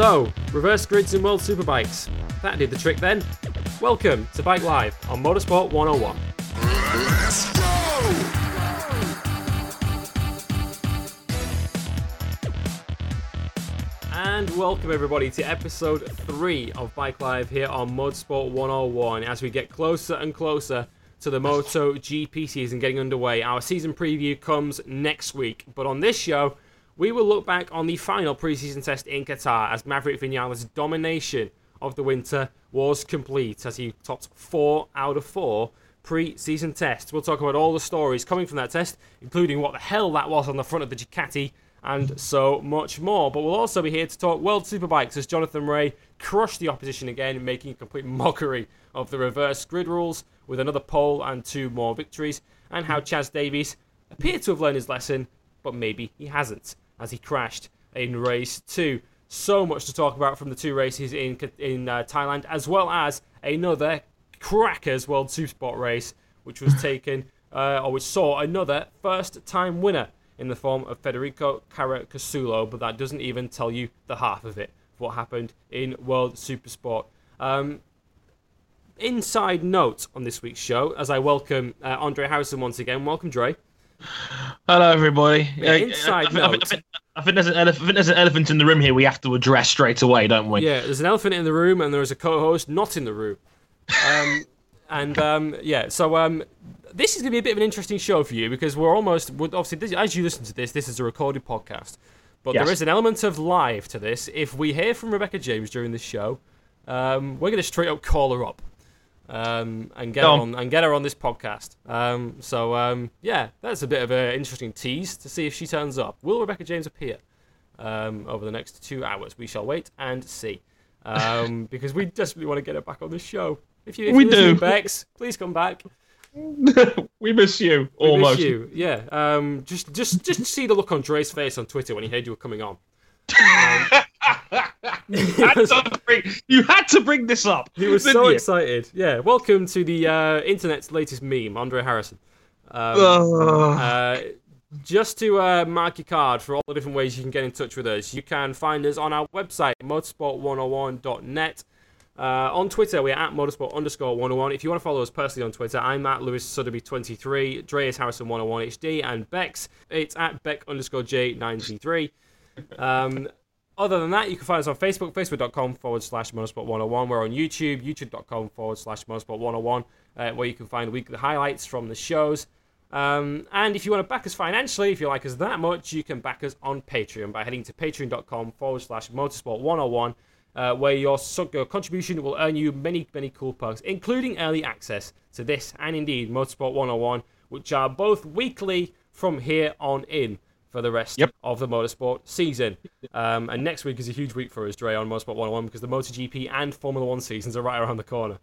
So, reverse grids in World Superbikes. That did the trick then. Welcome to Bike Live on Motorsport 101. Let's go! And welcome everybody to episode 3 of Bike Live here on Motorsport 101 as we get closer and closer to the Moto GP season getting underway. Our season preview comes next week, but on this show, we will look back on the final preseason test in Qatar as Maverick Vinales' domination of the winter was complete as he topped 4 out of 4 pre-season tests. We'll talk about all the stories coming from that test, including what the hell that was on the front of the Ducati and so much more. But we'll also be here to talk World Superbikes as Jonathan Rea crushed the opposition again, making a complete mockery of the reverse grid rules with another pole and two more victories, and how Chaz Davies appeared to have learned his lesson, but maybe he hasn't, as he crashed in race two. So much to talk about from the two races in in uh, Thailand, as well as another crackers World Supersport race, which was taken uh, or which saw another first-time winner in the form of Federico Caricasulo, but that doesn't even tell you the half of it of what happened in World Supersport. Um, inside note on this week's show, as I welcome uh, Andre Harrison once again. Welcome, Dre. Hello, everybody. Yeah, inside I, think, I. I, think, I think there's an elephant. I think there's an elephant in the room here. We have to address straight away, don't we? Yeah, there's an elephant in the room, and there is a co-host not in the room. Um, and um, yeah, so um, this is going to be a bit of an interesting show for you because we're almost we're obviously this, as you listen to this, this is a recorded podcast, but Yes. there is an element of live to this. If we hear from Rebecca James during this show, um, we're going to straight up call her up. Um, and get her on. and get her on this podcast. Um, so um, yeah, that's a bit of an interesting tease to see if she turns up. Will Rebecca James appear um, over the next two hours? We shall wait and see. Um, because we desperately want to get her back on the show. If you, if We do. Bex, please come back. we miss you We miss you. Yeah. Um, just, just, just see the look on Dre's face on Twitter when he heard you were coming on. You, had to bring, you had to bring this up. He was so you? excited. Yeah. Welcome to the uh, internet's latest meme, Andre Harrison. Um. Uh, just to uh, mark your card for all the different ways you can get in touch with us, you can find us on our website, motorsport101.net. Uh, on Twitter, we're at motorsport underscore 101. If you want to follow us personally on Twitter, I'm at Lewis Sotheby23, Dre is Harrison101HD, and Bex, it's at Beck underscore J93. Um, other than that, you can find us on Facebook, facebook.com forward slash motorsport 101. We're on YouTube, youtube.com forward slash motorsport 101, uh, where you can find the weekly highlights from the shows. Um, and if you want to back us financially, if you like us that much, you can back us on Patreon by heading to patreon.com forward slash motorsport 101, uh, where your, your contribution will earn you many, many cool perks, including early access to this and indeed Motorsport 101, which are both weekly from here on in for the rest Yep. of the motorsport season. Um, and next week is a huge week for us, Dre, on Motorsport 101 because the MotoGP and Formula One seasons are right around the corner.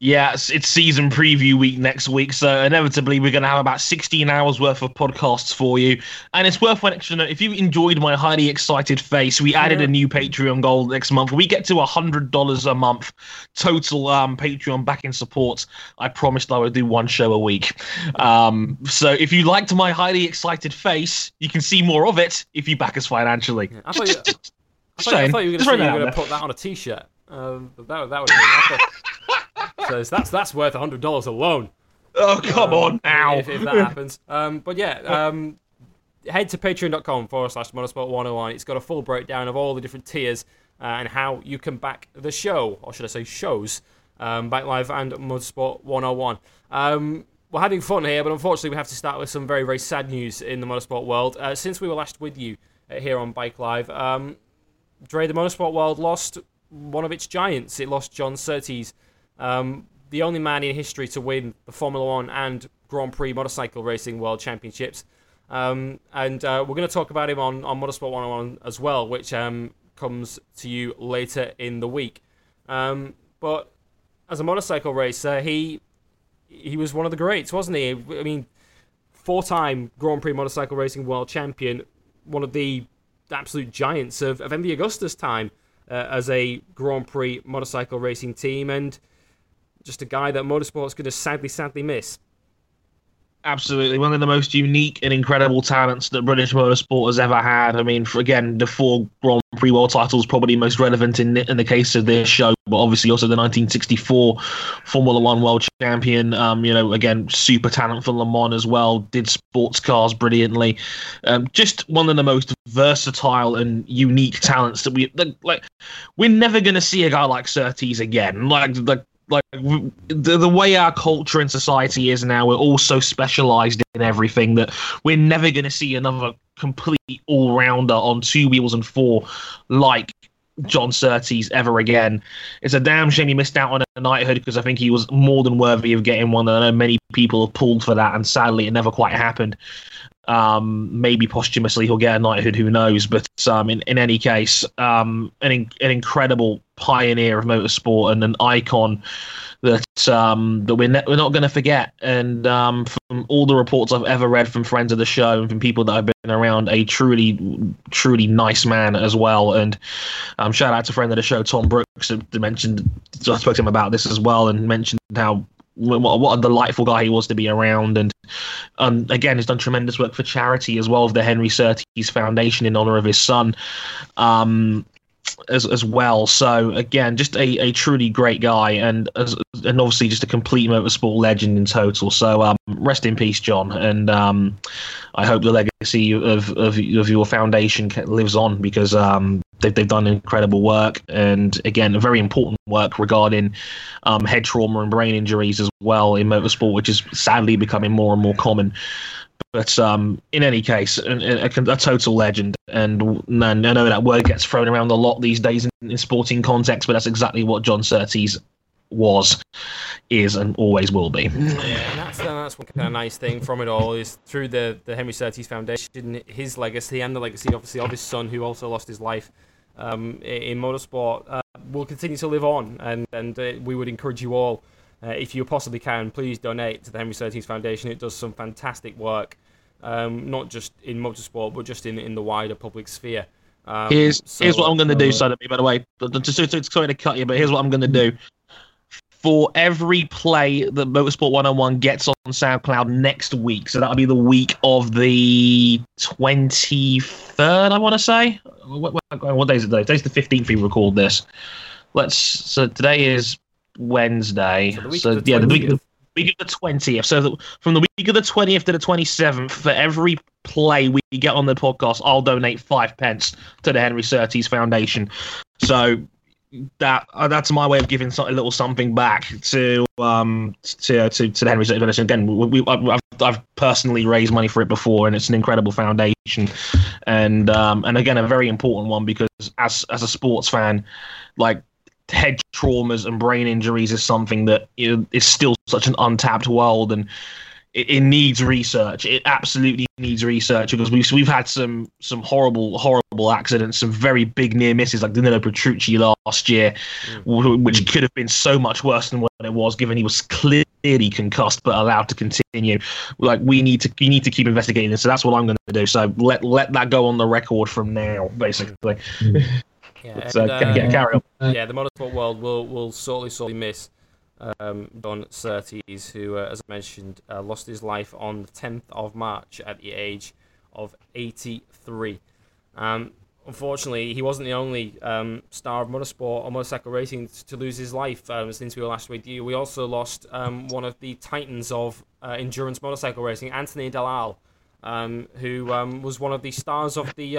Yeah, it's, it's season preview week next week, so inevitably we're going to have about 16 hours worth of podcasts for you. And it's worth one extra note. If you enjoyed my highly excited face, we added Yeah. a new Patreon goal next month. We get to $100 a month total um, Patreon backing support. I promised I would do one show a week. Um, so if you liked my highly excited face, you can see more of it if you back us financially. I thought you, Just- just- I thought, I thought you were going to put that on a T-shirt. Um, but that that would have been so that's that's worth hundred dollars alone. Oh, come on now. if, if that happens. Um, but yeah, um, head to patreon.com forward slash motorsport 101. It's got a full breakdown of all the different tiers uh, and how you can back the show, or should I say shows, um, Back Live and Motorsport 101. Um, we're having fun here, but unfortunately, we have to start with some very, very sad news in the motorsport world. Uh, since we were last with you uh, here on Bike Live, um, Dre, the motorsport world lost one of its giants. It lost John Surtees, um, the only man in history to win the Formula One and Grand Prix motorcycle racing world championships. Um, and uh, we're going to talk about him on, on Motorsport 101 as well, which um, comes to you later in the week. Um, but as a motorcycle racer, he he was one of the greats, wasn't he? I mean, four-time Grand Prix motorcycle racing world champion, one of the absolute giants of, of MV Agusta's time uh, as a Grand Prix motorcycle racing team, and just a guy that motorsport's going to sadly, sadly miss. Absolutely. One of the most unique and incredible talents that British motorsport has ever had. I mean, for, again, the four Grand Prix world titles probably most relevant in in the case of this show, but obviously also the 1964 Formula One world champion. Um, you know, again, super talent for Le Mans as well. Did sports cars brilliantly. Um, just one of the most versatile and unique talents that we like. We're never going to see a guy like Surtees again. Like, like like the, the way our culture and society is now we're all so specialized in everything that we're never going to see another complete all-rounder on two wheels and four like John Surtees ever again. It's a damn shame he missed out on a knighthood because I think he was more than worthy of getting one. I know many people have pulled for that, and sadly, it never quite happened. Um, maybe posthumously he'll get a knighthood, who knows? But um, in, in any case, um, an, in, an incredible pioneer of motorsport and an icon that um, that we're, ne- we're not going to forget. And um, from all the reports I've ever read from friends of the show and from people that I've been around, a truly, truly nice man as well. And um, shout out to friend of the show, Tom Brooks, who mentioned, I spoke to him about this as well and mentioned how what, what a delightful guy he was to be around. And um, again, he's done tremendous work for charity as well of the Henry Surtees Foundation in honor of his son. Um, as as well. So again, just a, a truly great guy, and as, and obviously just a complete motorsport legend in total. So um, rest in peace, John, and um, I hope the legacy of of, of your foundation lives on because um, they've they've done incredible work, and again, a very important work regarding um, head trauma and brain injuries as well in motorsport, which is sadly becoming more and more common. But um, in any case, a, a, total legend, and, and I know that word gets thrown around a lot these days in, in sporting context, but that's exactly what John Surtees was, is, and always will be. Yeah, and that's, that's one kind of nice thing from it all is through the, the Henry Surtees Foundation, his legacy and the legacy, obviously, of his son, who also lost his life um, in motorsport, uh, will continue to live on, and and uh, we would encourage you all. Uh, if you possibly can, please donate to the Henry Surtees Foundation. It does some fantastic work, um, not just in motorsport, but just in, in the wider public sphere. Um, here's so, here's what I'm going to do, Son. By the way, just sorry to cut you, but here's what I'm going to do. For every play that Motorsport 101 gets on SoundCloud next week, so that'll be the week of the 23rd, I want to say. What, what, what day is it today? Today's the 15th we record this. Let's. So today is Wednesday. So, so yeah, the week, the week of the 20th. So the, from the week of the 20th to the 27th, for every play we get on the podcast, I'll donate five pence to the Henry Surtees Foundation. So that uh, that's my way of giving a little something back to um to to, to the Henry Surtees Foundation. Again, we, we, I've, I've personally raised money for it before, and it's an incredible foundation, and um and again a very important one because as as a sports fan, like head traumas and brain injuries is something that is still such an untapped world and it, it, needs research. It absolutely needs research because we've we've had some some horrible horrible accidents, some very big near misses like Danilo Petrucci last year, mm. which could have been so much worse than what it was, given he was clearly concussed but allowed to continue. Like we need to we need to keep investigating this. So that's what I'm going to do. So let let that go on the record from now, basically. Mm. Yeah, and, uh, carry on. Yeah, the motorsport world will will sorely sorely miss um, Don Surtees, who, uh, as I mentioned, uh, lost his life on the 10th of March at the age of 83. Um, unfortunately, he wasn't the only um, star of motorsport or motorcycle racing to lose his life um, since we were last with you. We also lost um, one of the titans of uh, endurance motorcycle racing, Anthony Delhalle, um, who was one of the stars of the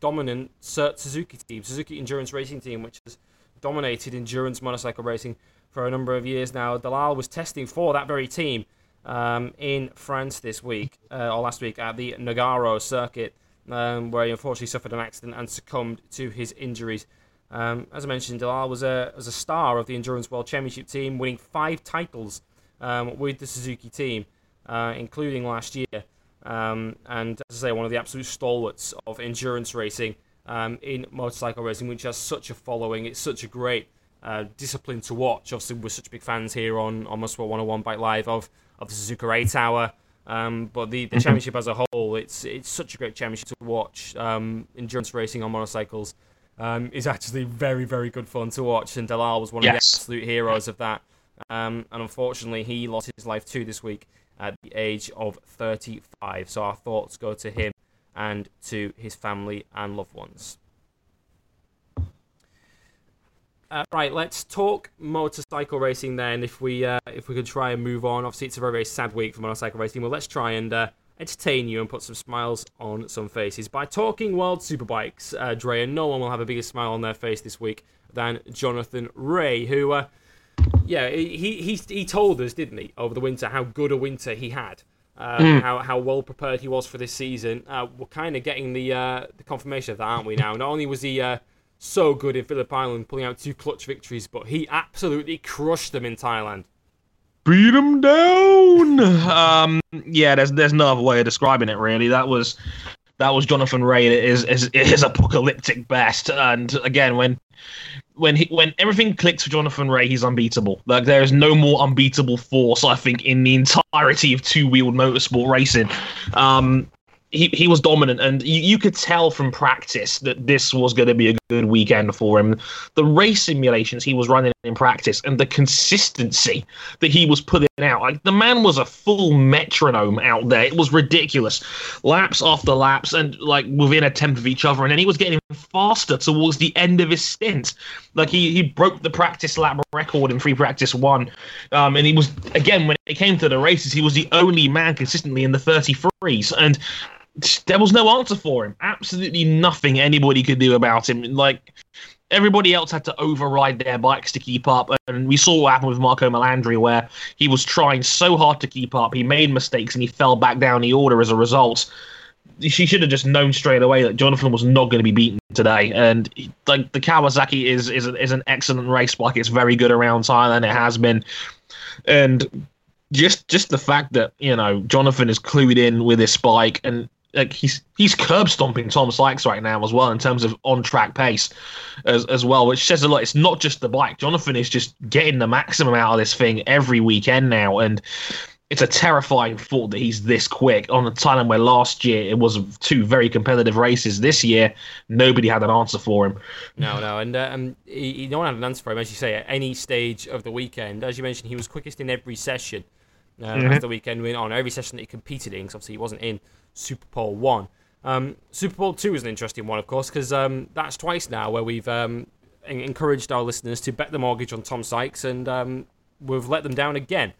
dominant Suzuki team, Suzuki Endurance Racing Team, which has dominated endurance motorcycle racing for a number of years now. Delhalle was testing for that very team um, in France this week, uh, or last week, at the Nogaro circuit, um, where he unfortunately suffered an accident and succumbed to his injuries. Um, as I mentioned, Delhalle was a, was a star of the Endurance World Championship team, winning five titles um, with the Suzuki team, uh, including last year. Um, and as I say, one of the absolute stalwarts of endurance racing um, in motorcycle racing, which has such a following. It's such a great uh, discipline to watch. Obviously, we're such big fans here on, on Motorsport 101 Bike Live of, of the Suzuka 8 Hour. Um, but the, the mm-hmm. championship as a whole, it's it's such a great championship to watch. Um, endurance racing on motorcycles um, is actually very, very good fun to watch. And Delhalle was one of the absolute heroes of that. Um, and unfortunately, he lost his life too this week at the age of 35. So our thoughts go to him and to his family and loved ones. Uh, right, let's talk motorcycle racing then. If we uh, if we could try and move on, obviously it's a very very sad week for motorcycle racing. Well, let's try and uh, entertain you and put some smiles on some faces by talking World Superbikes. Uh, Dre, and no one will have a bigger smile on their face this week than Jonathan Rea, who, uh, yeah, he, he he told us, didn't he, over the winter how good a winter he had. Uh, mm. How how well prepared he was for this season. Uh, we're kind of getting the uh, the confirmation of that, aren't we? Now, not only was he uh, so good in Phillip Island, pulling out two clutch victories, but he absolutely crushed them in Thailand. Beat him down. Um, yeah, there's there's no other way of describing it. Really, that was that was Jonathan Rea at his, his, his apocalyptic best. And again, when when he when everything clicks for Jonathan Rea, he's unbeatable. Like there is no more unbeatable force, I think, in the entirety of two wheeled motorsport racing. Um, he, he was dominant, and you, you could tell from practice that this was going to be a good weekend for him. The race simulations he was running in practice and the consistency that he was putting out. Like the man was a full metronome out there. It was ridiculous. Laps after laps and like within a tenth of each other. And then he was getting faster towards the end of his stint. Like he, he broke the practice lap record in free practice one. Um, and he was, again, when it came to the races, he was the only man consistently in the 33s. And there was no answer for him. Absolutely nothing anybody could do about him. Like everybody else had to override their bikes to keep up, and we saw what happened with Marco Melandri, where he was trying so hard to keep up, he made mistakes, and he fell back down the order as a result. She should have just known straight away that Jonathan was not going to be beaten today, and like the Kawasaki is is is an excellent race bike. It's very good around Thailand. It has been, and just just the fact that you know Jonathan is clued in with this bike and like he's he's curb stomping Tom Sykes right now as well in terms of on track pace as as well, which says a lot. It's not just the bike. Jonathan is just getting the maximum out of this thing every weekend now, and it's a terrifying thought that he's this quick on a time where last year it was two very competitive races. This year, nobody had an answer for him. No, no, and um, he, he, no one had an answer for him, as you say, at any stage of the weekend. As you mentioned, he was quickest in every session uh, mm-hmm. as the weekend went on. Every session that he competed in, because obviously he wasn't in Super Pole 1. Um, Super Pole 2 is an interesting one, of course, because um, that's twice now where we've um, encouraged our listeners to bet the mortgage on Tom Sykes, and um, we've let them down again.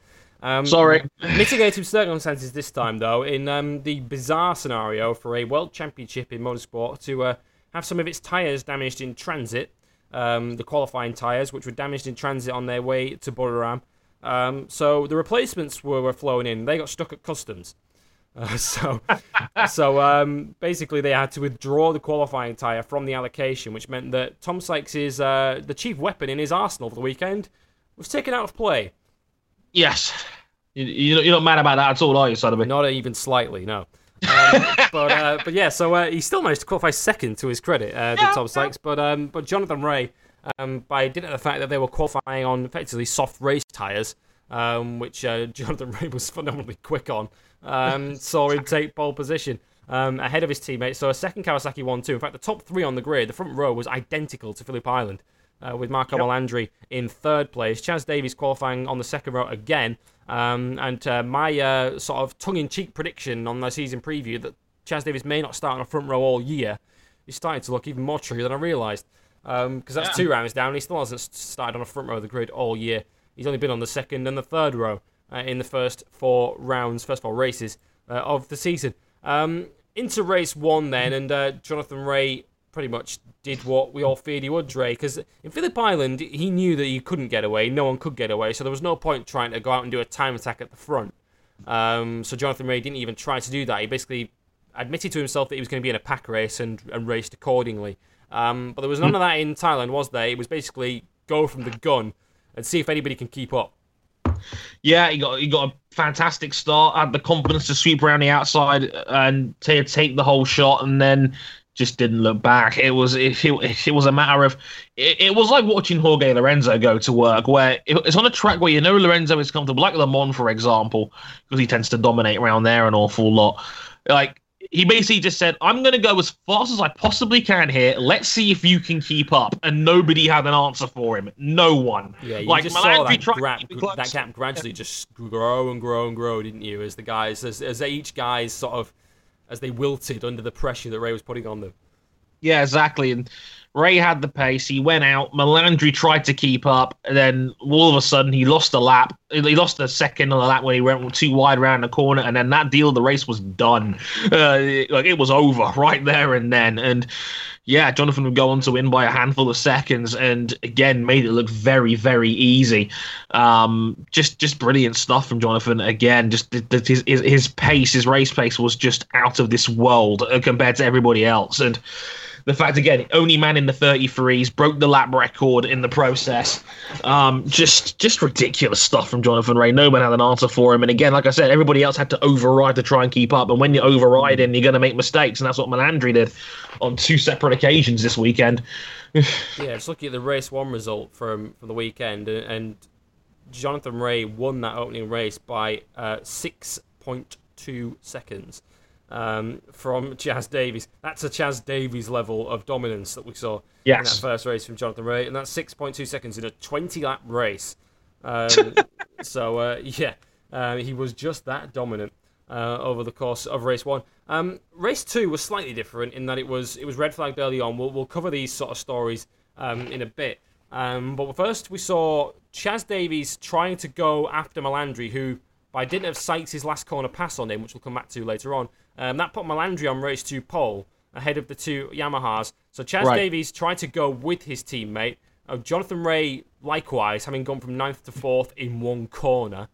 Um, Sorry. mitigating circumstances this time, though, in um, the bizarre scenario for a world championship in motorsport to uh, have some of its tyres damaged in transit, the qualifying tyres, which were damaged in transit on their way to Buriram. so the replacements were, were flown in. They got stuck at customs. Uh, so, so um, basically, they had to withdraw the qualifying tyre from the allocation, which meant that Tom Sykes is uh, the chief weapon in his arsenal for the weekend was taken out of play. Yes, you, are not mad about that at all, are you, son? Not even slightly, no. Um, but uh, but yeah, so uh, he still managed to qualify second to his credit, uh, Tom Sykes. But um, but Jonathan Rea, um, by dint of the fact that they were qualifying on effectively soft race tyres, um, which uh, Jonathan Rea was phenomenally quick on um, saw him take pole position. Um, ahead of his teammates. So a second Kawasaki 1 2. In fact, the top three on the grid, the front row was identical to Phillip Island, uh, with Marco yep. Melandri in third place. Chaz Davies qualifying on the second row again. Um, and uh, my uh, sort of tongue in cheek prediction on the season preview that Chaz Davies may not start on a front row all year is starting to look even more true than I realised. Because um, that's yeah. two rounds down. He still hasn't started on a front row of the grid all year. He's only been on the second and the third row uh, in the first four rounds, first four races uh, of the season. Um, into race one then, and uh, Jonathan Rea pretty much did what we all feared he would, Dre. Because in Phillip Island, he knew that he couldn't get away. No one could get away, so there was no point trying to go out and do a time attack at the front. Um, so Jonathan Rea didn't even try to do that. He basically admitted to himself that he was going to be in a pack race and, and raced accordingly. Um, but there was none of that in Thailand, was there? It was basically go from the gun and see if anybody can keep up. Yeah, he got he got a fantastic start. Had the confidence to sweep around the outside and take the whole shot, and then just didn't look back. It was it, it, it was a matter of it, it, was like watching Jorge Lorenzo go to work, where it's on a track where you know Lorenzo is comfortable, like Le Mans, for example, because he tends to dominate around there an awful lot. Like he basically just said, "I'm going to go as fast as I possibly can here. Let's see if you can keep up." And nobody had an answer for him. No one. Yeah, you like just saw that, gra- keep it gr- that gap gradually just grow and grow and grow, didn't you? As the guys, as, as each guys sort of, as they wilted under the pressure that Rea was putting on them. Yeah, exactly. And Rea had the pace. He went out. Melandri tried to keep up. And then all of a sudden, he lost a lap. He lost the second on the lap when he went too wide around the corner. And then that deal, the race was done. Uh, it- like it was over right there and then. And yeah, Jonathan would go on to win by a handful of seconds, and again made it look very, very easy. Um, just, just brilliant stuff from Jonathan. Again, just th- th- his, his his pace, his race pace was just out of this world uh, compared to everybody else, and the fact again, only man in the 33s, broke the lap record in the process. Um, just just ridiculous stuff from Jonathan Rea. No one had an answer for him. And again, like I said, everybody else had to override to try and keep up. And when you're overriding, you're going to make mistakes. And that's what Melandri did on two separate occasions this weekend. Yeah, just looking at the race one result from from the weekend, and, Jonathan Rea won that opening race by uh, six point two seconds um, from Chaz Davies. That's a Chaz Davies level of dominance that we saw in that first race from Jonathan Rea, and that's six point two seconds in a twenty lap race. Um, so uh, yeah, uh, he was just that dominant uh, over the course of race one. Um, race two was slightly different in that it was it was red flagged early on. We'll we'll cover these sort of stories um, in a bit. Um, but first, we saw Chaz Davies trying to go after Melandri, who by dint of Sykes' last corner pass on him, which we'll come back to later on, um, that put Melandri on race two pole ahead of the two Yamahas. So Chaz Right. Davies tried to go with his teammate. Uh, Jonathan Rea, likewise, having gone from ninth to fourth in one corner.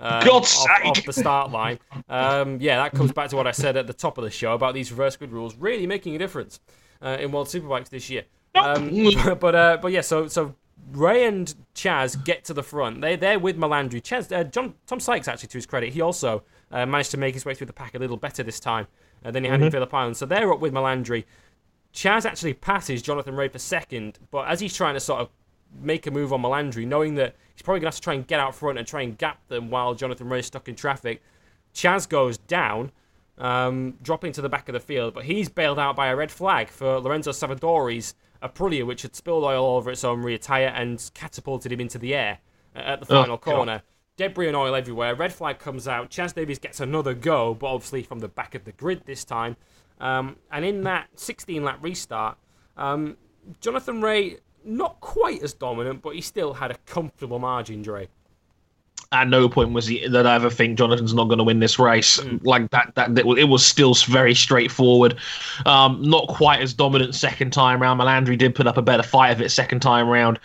Um, God's off, sake. off the start line. Um, yeah, that comes back to what I said at the top of the show about these reverse grid rules really making a difference uh, in World Superbikes this year. Um, but uh, but yeah, so so Rea and Chaz get to the front. They they're with Melandri. Chaz, uh, John Tom Sykes actually to his credit, he also uh, managed to make his way through the pack a little better this time uh, than he had in Phillip Island. So they're up with Melandri. Chaz actually passes Jonathan Rea for second, but as he's trying to sort of make a move on Melandri, knowing that he's probably going to have to try and get out front and try and gap them while Jonathan Rea's stuck in traffic, Chaz goes down, um, dropping to the back of the field, but he's bailed out by a red flag for Lorenzo Savadori's Aprilia, which had spilled oil all over its own rear tyre and catapulted him into the air uh, at the final God. corner. Debris and oil everywhere. Red flag comes out. Chaz Davies gets another go, but obviously from the back of the grid this time. Um, and in that 16 lap restart, um, Jonathan Rea, not quite as dominant, but he still had a comfortable margin, Dre. At no point was he that I ever think Jonathan's not going to win this race. Mm. Like that, that, that it was still very straightforward. Um, not quite as dominant second time round. Melandri did put up a better fight of it second time round,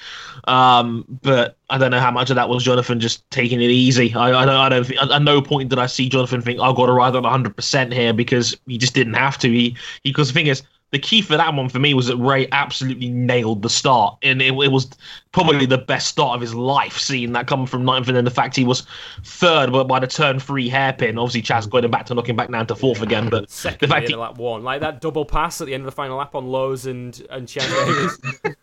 um, but I don't know how much of that was Jonathan just taking it easy. I, I don't, I don't think, at no point did I see Jonathan think I've got to ride on 100 percent here because he just didn't have to. He because the thing is. The key for that one for me was that Rea absolutely nailed the start, and it, it was probably the best start of his life. Seeing that come from ninth, and then the fact he was third, but by the turn three hairpin, obviously Chaz going back to knocking back down to fourth again. But Second the fact he, lap one, like that double pass at the end of the final lap on Lowes and and Chaz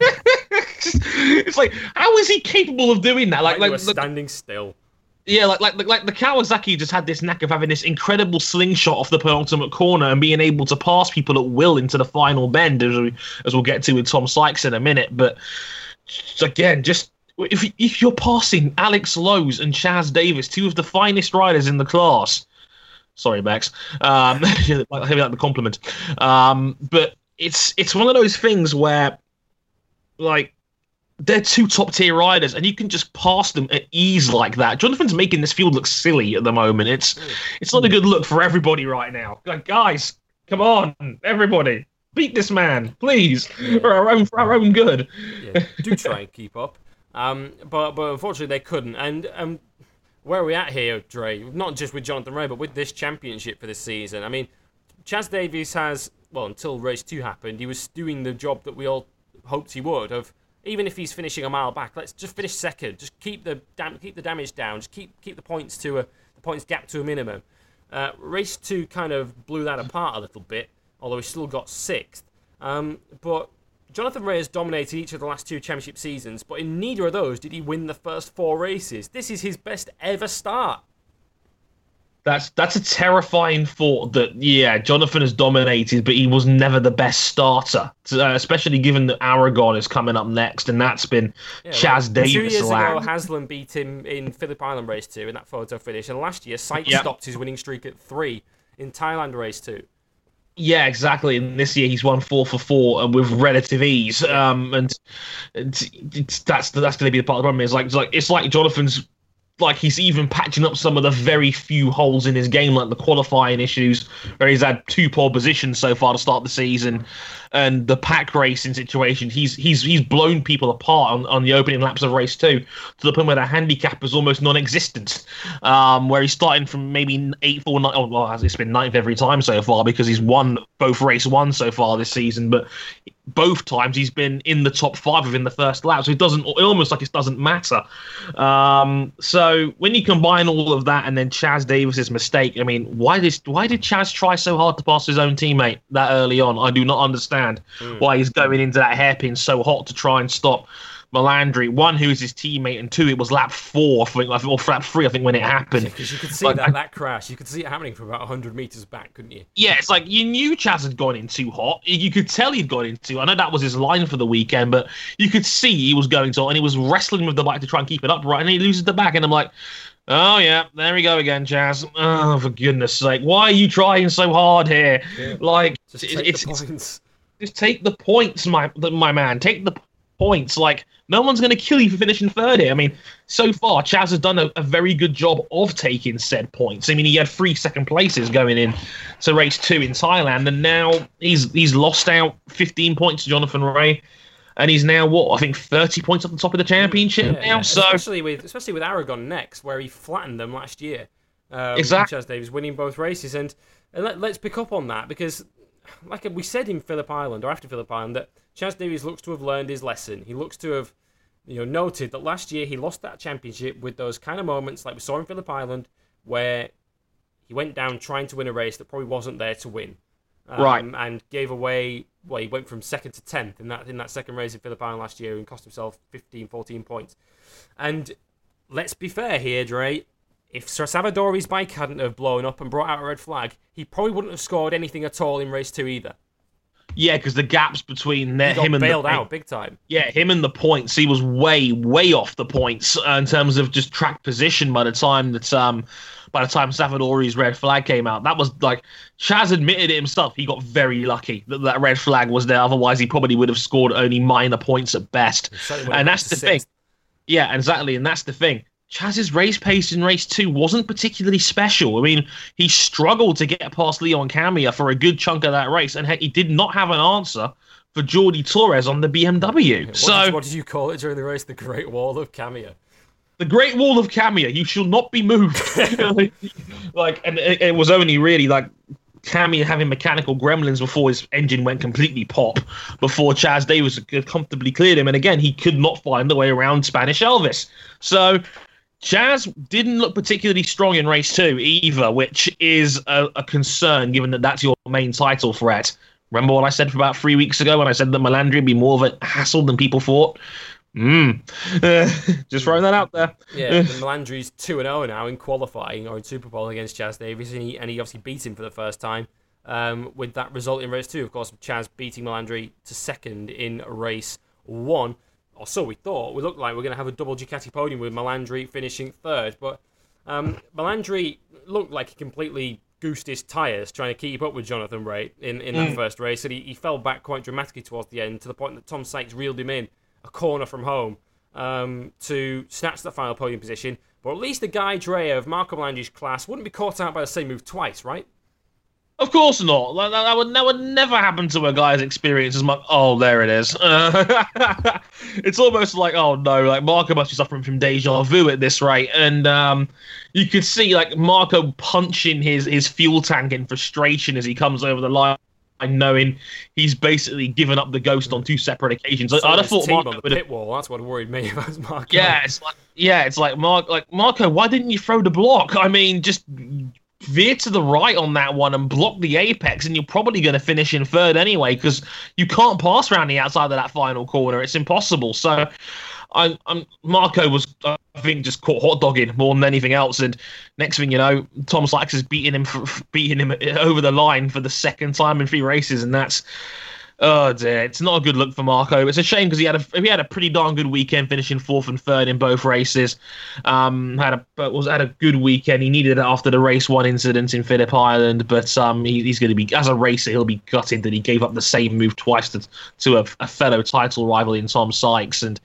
it's like how is he capable of doing that? Like, like, like, standing still. Yeah, like, like, like the Kawasaki just had this knack of having this incredible slingshot off the penultimate corner and being able to pass people at will into the final bend, as, we, as we'll get to with Tom Sykes in a minute. But again, just if if you're passing Alex Lowes and Chaz Davies, two of the finest riders in the class. Sorry, Max. Um, like, like the compliment. Um, but it's it's one of those things where, like, they're two top tier riders, and you can just pass them at ease like that. Jonathan's making this field look silly at the moment. It's it's not a good look for everybody right now. Like, guys, come on, everybody, beat this man, please, for our own for our own good. yeah, do try and keep up. Um, but but unfortunately they couldn't. And um, where are we at here, Dre? Not just with Jonathan Rea, but with this championship for this season. I mean, Chaz Davies has well until race two happened, he was doing the job that we all hoped he would. Of even if he's finishing a mile back, let's just finish second. Just keep the dam- keep the damage down. Just keep keep the points to a the points gap to a minimum. Uh, race two kind of blew that apart a little bit, although he still got sixth. Um, but Jonathan Rea has dominated each of the last two championship seasons, but in neither of those did he win the first four races. This is his best ever start. That's that's a terrifying thought. That yeah, Jonathan has dominated, but he was never the best starter. Uh, especially given that Aragon is coming up next, and that's been Yeah, Chaz like, Davies. Two years land. ago, Haslam beat him in Phillip Island race two in that photo finish, and last year, Sykes Yeah. stopped his winning streak at three in Thailand race two. Yeah, exactly. And this year he's won four for four and with relative ease. Um, and it's, it's, that's that's going to be the part of the problem. Is like it's like it's like Jonathan's like he's even patching up some of the very few holes in his game, like the qualifying issues, where he's had two poor positions so far to start the season, and the pack racing situation. He's he's he's blown people apart on, on the opening laps of race two to the point where the handicap is almost non-existent. Um, where he's starting from maybe eighth or nine. Oh, well, it's been ninth every time so far because he's won both race one so far this season, but both times he's been in the top five within the first lap. So it doesn't almost like it doesn't matter. Um, so when you combine all of that and then Chaz Davies's mistake, I mean, why did why did Chaz try so hard to pass his own teammate that early on? I do not understand Mm. why he's going into that hairpin so hot to try and stop. Melandri, one who is his teammate, and two, it was lap four, I think, or lap three, I think, when it happened. Because you could see Like, that, that crash. You could see it happening from about 100 metres back, couldn't you? Yeah, it's like you knew Chaz had gone in too hot. You could tell he'd gone in too. I know that was his line for the weekend, but you could see he was going to, and he was wrestling with the bike to try and keep it upright, and he loses the back, and I'm like, oh yeah, there we go again, Chaz. Oh, for goodness sake, why are you trying so hard here? Like, Just take it's, it's. Just take the points, my my man. Take the points. Like no one's going to kill you for finishing third here. I mean, so far Chaz has done a, a very good job of taking said points. I mean, he had three second places going in to race two in Thailand, and now he's he's lost out 15 points to Jonathan Rea. And he's now what I think 30 points off the top of the championship Yeah, now. yeah. So especially with especially with Aragon next, where he flattened them last year. Um, Exact- Chaz Davies winning both races, and, and let, let's pick up on that because, like we said in Phillip Island or after Phillip Island, that Chaz Davies looks to have learned his lesson. He looks to have, you know, noted that last year he lost that championship with those kind of moments like we saw in Phillip Island, where he went down trying to win a race that probably wasn't there to win. Um, Right. And gave away, well, he went from second to 10th in that in that second race in Phillip Island last year and cost himself 15, 14 points. And let's be fair here, Dre. If Sir Savadori's bike hadn't have blown up and brought out a red flag, he probably wouldn't have scored anything at all in race two either. yeah, because the gaps between their, He got him and bailed the, out big time. Yeah, him and the points. He was way, way off the points uh, in terms of just track position by the time that um by the time Savadori's red flag came out. That was like Chaz admitted it himself. He got very lucky that that red flag was there. Otherwise, he probably would have scored only minor points at best. certainly would have And that's the thing. Yeah, exactly, and that's the thing. Chaz's race pace in race two wasn't particularly special. I mean, he struggled to get past Leon Camier for a good chunk of that race, and he did not have an answer for Jordi Torres on the BMW. What, so did, what did you call it during the race? The Great Wall of Camier. the Great Wall of Camier, you shall not be moved. like, and it, it was only really like Camier having mechanical gremlins before his engine went completely pop. Before Chaz Davies could comfortably cleared him, and again he could not find the way around Spanish Elvis. So. Chaz didn't look particularly strong in race two either, which is a, a concern given that that's your main title threat. Remember what I said about three weeks ago when I said that Melandri would be more of a hassle than people thought? Mm. just throwing that out there. Yeah, the Melandri's 2 0 now in qualifying or in Super Pole against Chaz Davies, and he, and he obviously beat him for the first time um, with that result in race two. Of course, Chaz beating Melandri to second in race one, or so we thought. We looked like we are going to have a double Ducati podium with Melandri finishing third, but um, Melandri looked like he completely goosed his tyres trying to keep up with Jonathan Rea in, in that first race, and he, he fell back quite dramatically towards the end to the point that Tom Sykes reeled him in a corner from home um, to snatch the final podium position. But at least the guy Dre of Marco Melandri's class wouldn't be caught out by the same move twice, right? Of course not. Like, that, that would that would never happen to a guy's experience as much. Oh, there it is. It's almost like oh no, like Marco must be suffering from deja vu at this rate, and um, you could see like Marco punching his his fuel tank in frustration as he comes over the line. Knowing he's basically given up the ghost on two separate occasions, So I'd have thought Marco on the would pit wall. That's what worried me about Marco. yeah, it's like yeah, it's like Mark, like Marco. Why didn't you throw the block? I mean, just veer to the right on that one and block the apex, and you're probably going to finish in third anyway because you can't pass around the outside of that final corner. It's impossible. So. I, I'm Marco was I think just caught hot dogging more than anything else, and next thing you know, Tom Sykes is beating him for, beating him over the line for the second time in three races, and that's Oh dear, it's not a good look for Marco. It's a shame because he had a he had a pretty darn good weekend, finishing fourth and third in both races. Um, had a was had a good weekend. He needed it after the race one incident in Phillip Island, but um, he, he's going to be as a racer, he'll be gutted that he gave up the same move twice to to a, a fellow title rival in Tom Sykes and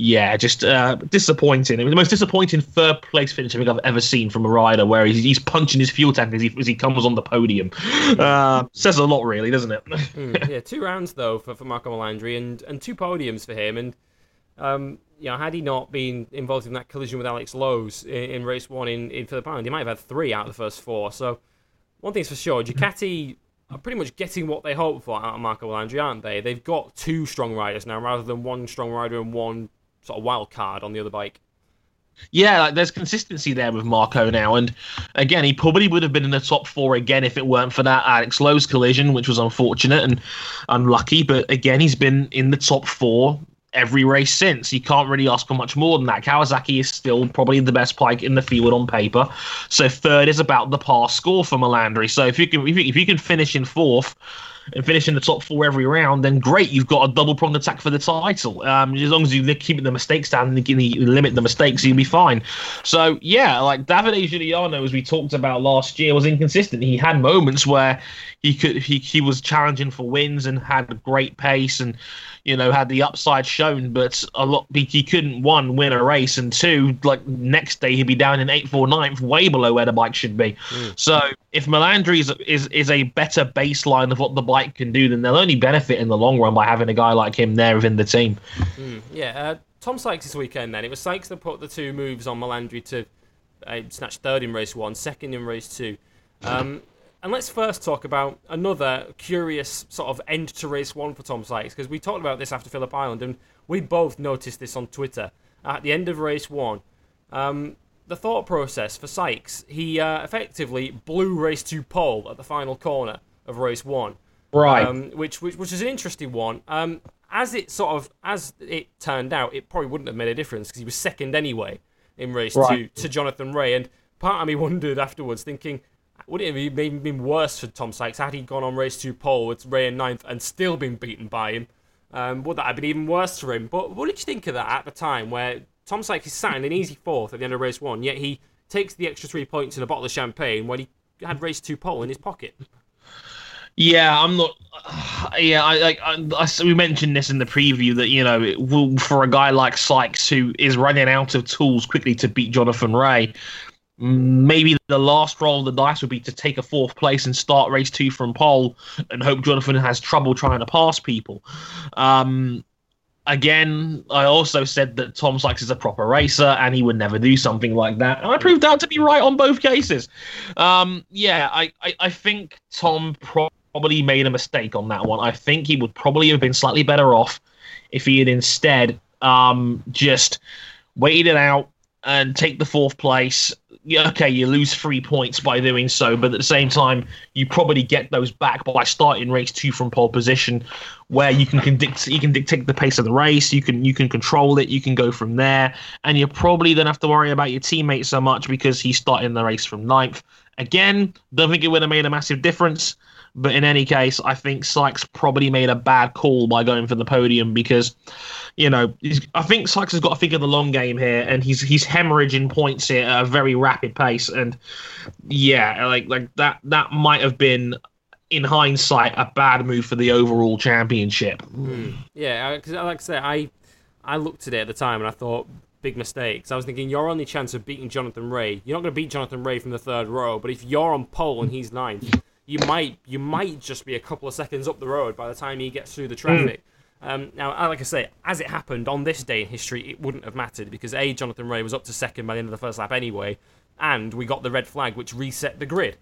yeah, just uh, disappointing. It was the most disappointing third place finish I think I've ever seen from a rider, where he's, he's punching his fuel tank as he, as he comes on the podium. Uh, says a lot, really, doesn't it? mm, yeah, two rounds though for, for Marco Melandri and, and two podiums for him. And um, you know, had he not been involved in that collision with Alex Lowes in, in race one in, in Phillip Island, he might have had three out of the first four. So one thing's for sure, Ducati are pretty much getting what they hoped for out of Marco Melandri, aren't they? They've got two strong riders now rather than one strong rider and one sort of wild card on the other bike. Yeah, like, there's consistency there with Marco now, and again, he probably would have been in the top four again if it weren't for that Alex Lowes collision, which was unfortunate and unlucky. But again, he's been in the top four every race since. You can't really ask for much more than that. Kawasaki is still probably the best bike in the field on paper. So third is about the pass score for Melandri. So if you can if you, if you can finish in fourth and finish in the top four every round, then great, you've got a double pronged attack for the title. Um, as long as you keep the mistakes down and you limit the mistakes, you'll be fine. So yeah, like Davide Giugliano, as we talked about last year, was inconsistent. He had moments where he could he, he was challenging for wins and had a great pace and you know had the upside shown, but a lot he couldn't one win a race and two like next day he'd be down in eighth or ninth, way below where the bike should be. Mm. So if Melandri is, is is a better baseline of what the bike can do, then they'll only benefit in the long run by having a guy like him there within the team. Mm. Yeah, uh, Tom Sykes this weekend. Then it was Sykes that put the two moves on Melandri to uh, snatch third in race one, second in race two. Um, and let's first talk about another curious sort of end to race one for Tom Sykes, because we talked about this after Phillip Island, and we both noticed this on Twitter. At the end of race one, um, the thought process for Sykes, he uh, effectively blew race two pole at the final corner of race one. Right. Um, which, which, which is an interesting one. Um, as it sort of, as it turned out, it probably wouldn't have made a difference because he was second anyway in race right. two to Jonathan Rea. And part of me wondered afterwards, thinking, would it have even been worse for Tom Sykes had he gone on race two pole with Rea in ninth and still been beaten by him? Um, would that have been even worse for him? But what did you think of that at the time where Tom Sykes is sat in an easy fourth at the end of race one, yet he takes the extra three points in a bottle of champagne when he had race two pole in his pocket? Yeah, I'm not. Yeah, I, I, I, we mentioned this in the preview that you know will, for a guy like Sykes who is running out of tools quickly to beat Jonathan Rea, maybe the last roll of the dice would be to take a fourth place and start race two from pole and hope Jonathan has trouble trying to pass people. Um, again, I also said that Tom Sykes is a proper racer and he would never do something like that. And I proved out to be right on both cases. Um, yeah, I, I, I, think Tom probably made a mistake on that one. I think he would probably have been slightly better off if he had instead um, just waited it out and take the fourth place okay, you lose three points by doing so, but at the same time, you probably get those back by starting race two from pole position, where you can condict, you can dictate the pace of the race, you can you can control it, you can go from there, and you probably don't have to worry about your teammate so much because he's starting the race from ninth. Again, don't think it would have made a massive difference. But in any case, I think Sykes probably made a bad call by going for the podium because, you know, I think Sykes has got to think of the long game here, and he's he's hemorrhaging points here at a very rapid pace, and yeah, like like that that might have been. In hindsight, a bad move for the overall championship. Mm. Yeah, because like I say, I I looked at it at the time and I thought big mistakes. I was thinking your only chance of beating Jonathan Rea, you're not going to beat Jonathan Rea from the third row, but if you're on pole and he's ninth, you might you might just be a couple of seconds up the road by the time he gets through the traffic. Mm. Um, now, like I say, as it happened on this day in history, it wouldn't have mattered because a Jonathan Rea was up to second by the end of the first lap anyway, and we got the red flag which reset the grid.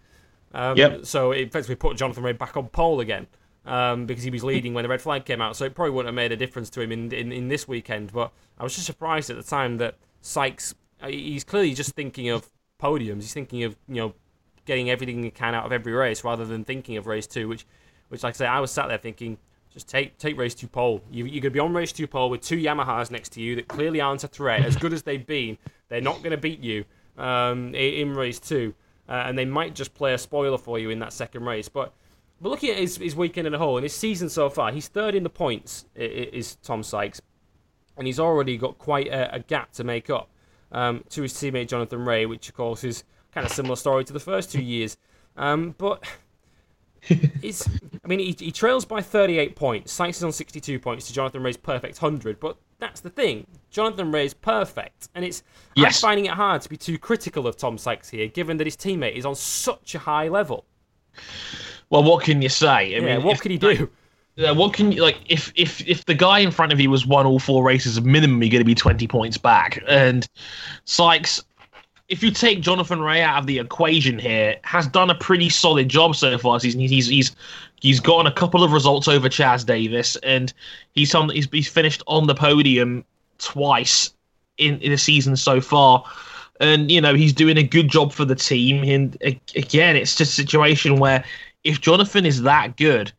Um, yep. So it effectively put Jonathan Rea back on pole again. Um, because he was leading when the red flag came out. So it probably wouldn't have made a difference to him in, in, in this weekend. But I was just surprised at the time that Sykes, uh, he's clearly just thinking of podiums. He's thinking of, you know, getting everything you can out of every race rather than thinking of race two, which, which like I say, I was sat there thinking just take take race two pole. You, you're going to be on race two pole with two Yamahas next to you that clearly aren't a threat. As good as they've been, they're not going to beat you um, in, race two, uh, and they might just play a spoiler for you in that second race. But but looking at his, his weekend in a whole and his season so far, he's third in the points. Is Tom Sykes, and he's already got quite a, a gap to make up um, to his teammate Jonathan Rea, which of course is kind of similar story to the first two years. Um, but it's, I mean, he, he, trails by 38 points. Sykes is on 62 points to Jonathan Rea's perfect 100. But that's the thing. Jonathan Rea is perfect. And it's, yes. I'm finding it hard to be too critical of Tom Sykes here, given that his teammate is on such a high level. Well, what can you say? I yeah, mean, what if, can he do? What can you like if if if the guy in front of you was won all four races, minimum you're going to be 20 points back. And Sykes if you take Jonathan Rea out of the equation here, has done a pretty solid job so far. He's he's he's he's gotten a couple of results over Chaz Davies, and he's on he's, he's finished on the podium twice in, in the season so far. And you know he's doing a good job for the team. And again, it's just a situation where if Jonathan is that good,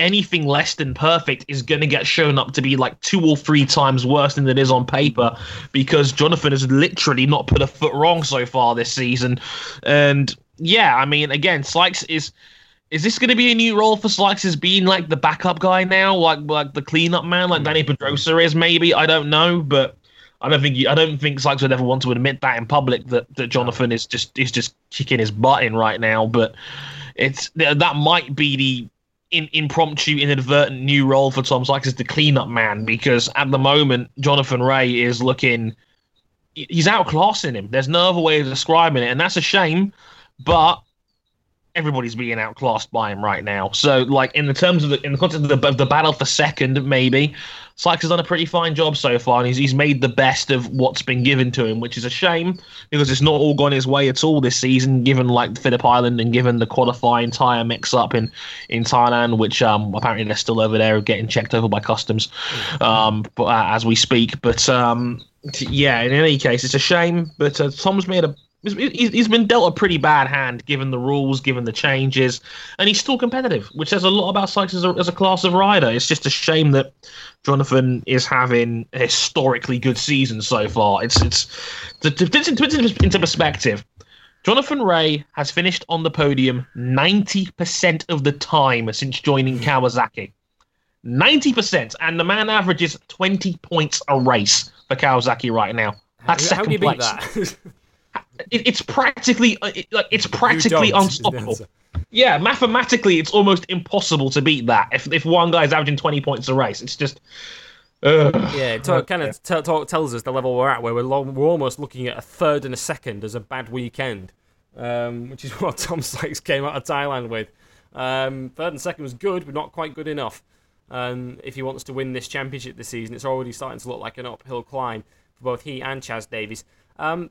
anything less than perfect is going to get shown up to be like two or three times worse than it is on paper because Jonathan has literally not put a foot wrong so far this season. And yeah, I mean, again, Sykes is. Is this going to be a new role for Sykes as being like the backup guy now, like like the cleanup man, like Dani Pedrosa is? Maybe I don't know, but I don't think I don't think Sykes would ever want to admit that in public that, that Jonathan is just is just kicking his butt in right now. But it's that might be the in, impromptu, inadvertent new role for Tom Sykes as the cleanup man because at the moment Jonathan Rea is looking he's outclassing him. There's no other way of describing it, and that's a shame. But everybody's being outclassed by him right now. So, like in the terms of the in the context of the, of the battle for second, maybe Sykes has done a pretty fine job so far, and he's he's made the best of what's been given to him, which is a shame because it's not all gone his way at all this season, given like the Phillip Island and given the qualifying tire mix up in in Thailand, which um apparently they're still over there getting checked over by customs, um but uh, as we speak. But um yeah, in any case, it's a shame. But uh, Tom's made a he's been dealt a pretty bad hand given the rules, given the changes, and he's still competitive, which says a lot about Sykes as a, as a class of rider. It's just a shame that Jonathan is having a historically good season so far. It's it's to, to, to, to into perspective. Jonathan Rea has finished on the podium 90% of the time since joining Kawasaki. 90%. And the man averages 20 points a race for Kawasaki right now. That's how, second how place. beat that? it, it's practically uh, it, like it's practically unstoppable. Yeah, mathematically, it's almost impossible to beat that. If if one guy's averaging twenty points a race, it's just. Uh, yeah, it t- kind of t- t- tells us the level we're at, where we're, long, we're almost looking at a third and a second as a bad weekend, um, which is what Tom Sykes came out of Thailand with. Um, third and second was good, but not quite good enough. Um, if he wants to win this championship this season, it's already starting to look like an uphill climb for both he and Chaz Davies. Um,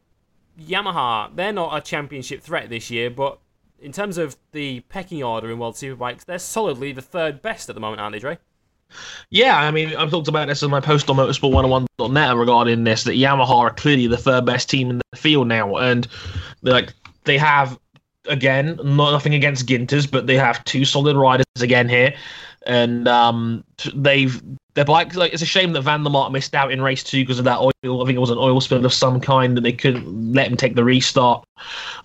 Yamaha, they're not a championship threat this year, but in terms of the pecking order in World Superbikes, they're solidly the third best at the moment, aren't they, Dre? Yeah, I mean, I've talked about this in my post on motorsport101.net regarding this that Yamaha are clearly the third best team in the field now, and like they have again, not nothing against Ginters, but they have two solid riders again here, and um, they've their bike. Like it's a shame that Van der Mark missed out in race two because of that oil. I think it was an oil spill of some kind that they couldn't let him take the restart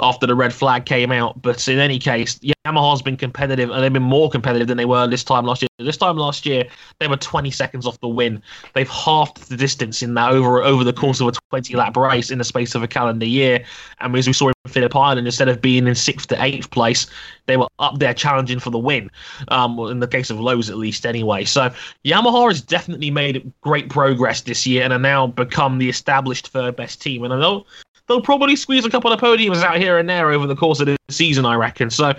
after the red flag came out. But in any case, Yamaha's been competitive and they've been more competitive than they were this time last year. This time last year, they were 20 seconds off the win. They've halved the distance in that over over the course of a 20 lap race in the space of a calendar year. And as we saw Phillip Island, instead of being in sixth to eighth place, they were up there challenging for the win. Um, in the case of Lowe's, at least, anyway. So Yamaha has definitely made great progress this year and are now become the established third best team. And I know they'll probably squeeze a couple of podiums out here and there over the course of the season, I reckon. So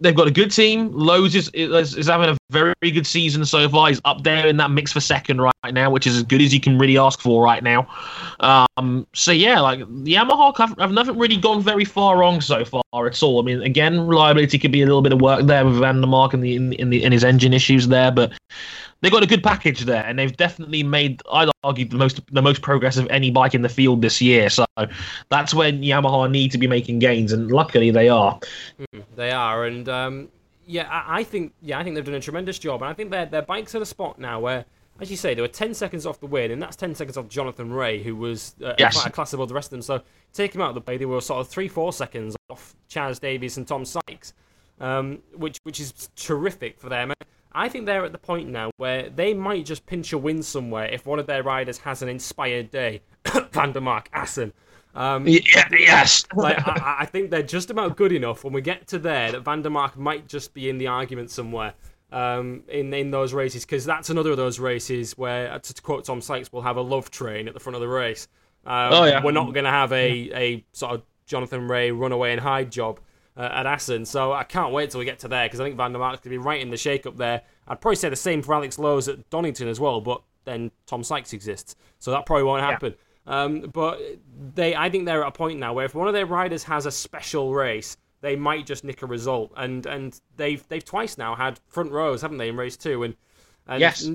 they've got a good team. Lowe's is, is, is having a very good season so far. He's up there in that mix for second right now, which is as good as you can really ask for right now. Um, so yeah, like the Yamaha have, have never really gone very far wrong so far at all. I mean, again, reliability could be a little bit of work there with Van der Mark and the in, in the in his engine issues there, but they've got a good package there, and they've definitely made, I'd argue, the most the most progress of any bike in the field this year. So that's when Yamaha need to be making gains, and luckily they are. Hmm, they are, and um, Yeah, I, I think yeah, I think they've done a tremendous job, and I think their their bikes at a spot now where, as you say, they were ten seconds off the win, and that's ten seconds off Jonathan Rea, who was uh, Yes. quite a class above the rest of them. So take him out of the play, they were sort of three four seconds off Chaz Davies and Tom Sykes, um, which which is terrific for them. I think they're at the point now where they might just pinch a win somewhere if one of their riders has an inspired day. Van der Mark, Assen. Um, yeah, yes. like I, I think they're just about good enough when we get to there that Van der Mark might just be in the argument somewhere um, in in those races because that's another of those races where, uh, to quote Tom Sykes, we'll have a love train at the front of the race. Um, Oh, yeah. We're not going to have a, a sort of Jonathan Rea runaway and hide job uh, at Assen, so I can't wait till we get to there because I think Van der Mark's going to be right in the shake up there. I'd probably say the same for Alex Lowe's at Donington as well, but then Tom Sykes exists, so that probably won't happen. Um, but they, I think they're at a point now where if one of their riders has a special race, they might just nick a result. And and they've they've twice now had front rows, haven't they, in race two? And, and Yes.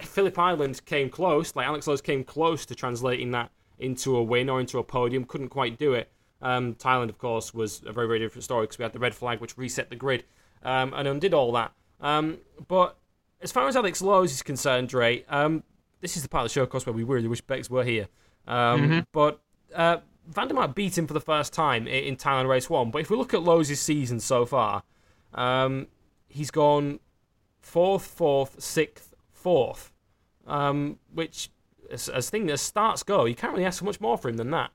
Phillip Island came close. Like Alex Lowe's came close to translating that into a win or into a podium. Couldn't quite do it. Um, Thailand, of course, was a very very different story because we had the red flag which reset the grid um, and undid all that. Um, but as far as Alex Lowe's is concerned, Dre, um, this is the part of the show, of course, where we really wish Bex were here. Um, But uh, Van der Mark beat him for the first time in Thailand Race 1. But if we look at Lowe's season so far, um, he's gone fourth, fourth, sixth, fourth. Um, which, as, as thing as starts go, you can't really ask for much more for him than that.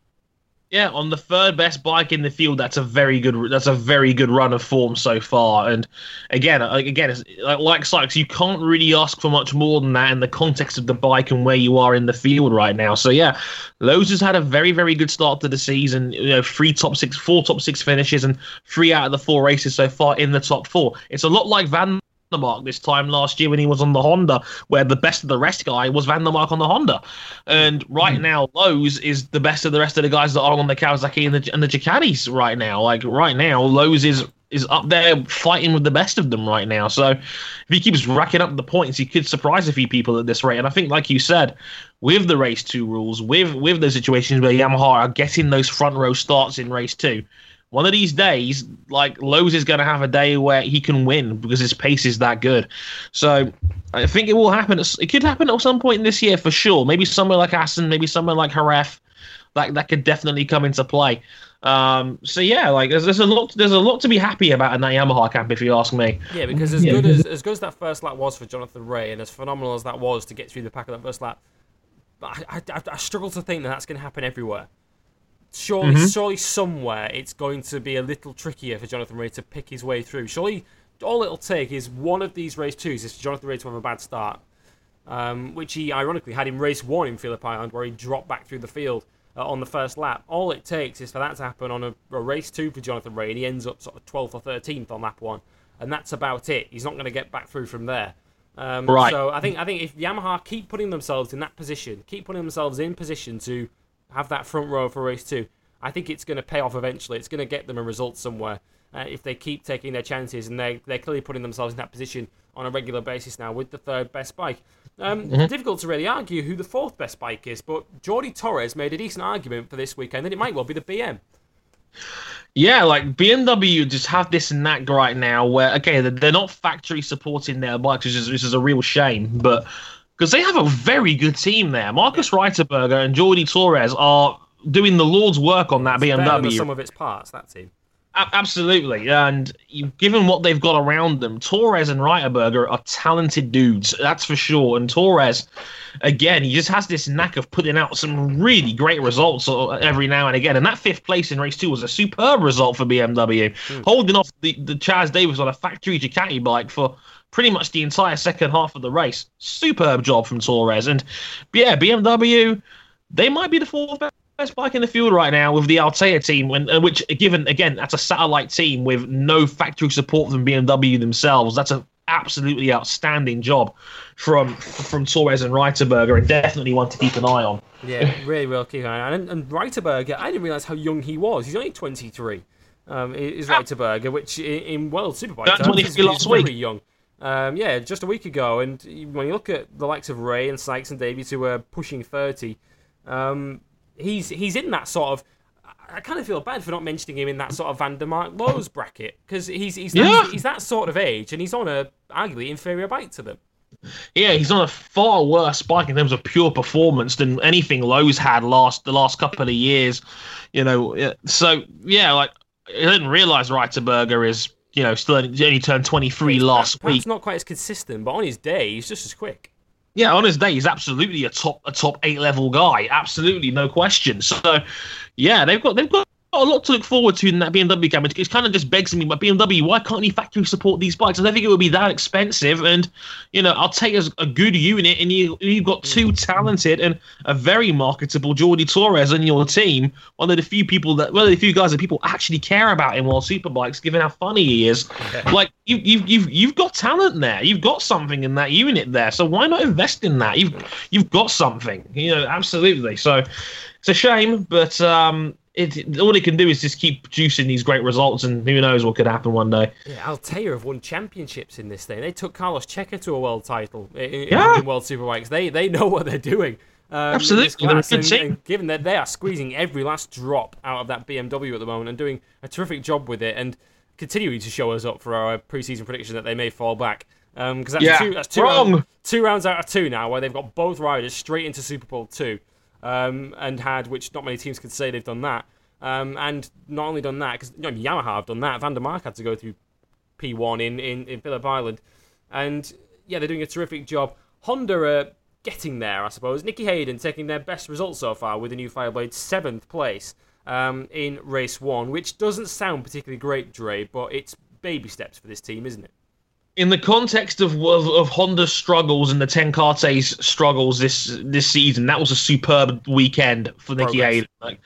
Yeah, on the third best bike in the field, that's a very good. That's a very good run of form so far. And again, like again, like, like Sykes, you can't really ask for much more than that in the context of the bike and where you are in the field right now. So yeah, Lowe's has had a very very good start to the season. You know, three top six, four top six finishes, and three out of the four races so far in the top four. It's a lot like Van. Mark this time last year when he was on the Honda, where the best of the rest guy was Van der Mark on the Honda, and right hmm. now Lowe's is the best of the rest of the guys that are on the Kawasaki and the and the Ducatis right now. Like right now, Lowe's is is up there fighting with the best of them right now. So if he keeps racking up the points, he could surprise a few people at this rate. And I think, like you said, with the race two rules, with with those situations where Yamaha are getting those front row starts in race two, one of these days, like Lowe's is going to have a day where he can win because his pace is that good. So I think it will happen. It could happen at some point in this year for sure. Maybe somewhere like Assen, maybe somewhere like Jerez, that that could definitely come into play. Um, so yeah, like there's, there's a lot there's a lot to be happy about in that Yamaha camp, if you ask me. Yeah, because as Yeah, good as as good as that first lap was for Jonathan Rea, and as phenomenal as that was to get through the pack of that first lap, I, I, I- I struggle to think that that's going to happen everywhere. Surely, surely somewhere it's going to be a little trickier for Jonathan Rea to pick his way through. Surely, all it'll take is one of these race twos is for Jonathan Rea to have a bad start, um, which he ironically had in race one in Phillip Island, where he dropped back through the field uh, on the first lap. All it takes is for that to happen on a, a race two for Jonathan Rea, and he ends up sort of 12th or 13th on lap one, and that's about it. He's not going to get back through from there. Um, Right. So I think I think if Yamaha keep putting themselves in that position, keep putting themselves in position to have that front row for race two, I think it's going to pay off eventually. It's going to get them a result somewhere uh, if they keep taking their chances, and they they're clearly putting themselves in that position on a regular basis now with the third best bike. Um, Difficult to really argue who the fourth best bike is, but Jordi Torres made a decent argument for this weekend that it might well be the BM. Yeah, like BMW just have this knack right now where okay, they're- they're not factory supporting their bikes, which is which is a real shame, but because they have a very good team there. Markus Reiterberger and Jordi Torres are doing the Lord's work on that than BMW. sum of its parts, that team. A- absolutely, and given what they've got around them, Torres and Reiterberger are talented dudes, that's for sure. And Torres, again, he just has this knack of putting out some really great results every now and again. And that fifth place in race two was a superb result for BMW, hmm. holding off the, the Chaz Davies on a factory Ducati bike for pretty much the entire second half of the race. Superb job from Torres, and yeah, BMW, they might be the fourth best bike in the field right now with the Althea team, when, uh, which given again that's a satellite team with no factory support from BMW themselves. That's an absolutely outstanding job from from Torres and Reiterberger, and definitely one to keep an eye on. Yeah, really well keep an eye on. And, and Reiterberger, I didn't realise how young he was. He's only 23. Um, is Reiterberger, which i- in World Superbike terms 23 is, is very young. Um, yeah, just a week ago. And when you look at the likes of Rea and Sykes and Davies, who are pushing 30, um, he's he's in that sort of. I kind of feel bad for not mentioning him in that sort of Van der Mark Lowe's bracket because he's he's Yeah. that, he's that sort of age and he's on a arguably inferior bike to them. Yeah, he's on a far worse bike in terms of pure performance than anything Lowe's had last the last couple of years. You know, so yeah, like I didn't realize Reiterberger is you know still only, turned 23 last Perhaps week. not quite as consistent, but on his day he's just as quick. Yeah, on his day, he's absolutely a top a top eight level guy. Absolutely, no question. So, yeah, they've got they've got a lot to look forward to in that BMW camera. It kind of just begs me, but BMW, why can't you factory support these bikes? I don't think it would be that expensive. And you know, I'll take as a good unit, and you you've got two talented and a very marketable Jordi Torres on your team. One of the few people that, one of the few guys that people actually care about in World Superbikes, given how funny he is. Like you, you've you've you've got talent there. You've got something in that unit there. So why not invest in that? You've you've got something. You know, absolutely. So it's a shame, but um, it all it can do is just keep producing these great results, and who knows what could happen one day. Yeah, Althea have won championships in this thing. They took Carlos Checa to a world title in, Yeah. in World Superbikes. They they know what they're doing. Um, Absolutely, they're a good and, team. and given that they are squeezing every last drop out of that BMW at the moment and doing a terrific job with it, and continuing to show us up for our preseason prediction that they may fall back. Because that's Yeah, two, that's two, wrong. round- two rounds out of two now, where they've got both riders straight into Super Pole two, um, and had which not many teams could say they've done that. Um, and not only done that, because you know, Yamaha have done that. Van der Mark had to go through P1 in, in, in Phillip Island. And yeah, they're doing a terrific job. Honda are getting there, I suppose. Nicky Hayden taking their best result so far with the new Fireblade, seventh place um, in race one, which doesn't sound particularly great, Dre, but it's baby steps for this team, isn't it? In the context of, of of Honda's struggles and the Ten Kate's struggles this this season, that was a superb weekend for Nicky Progress. Hayden. Like,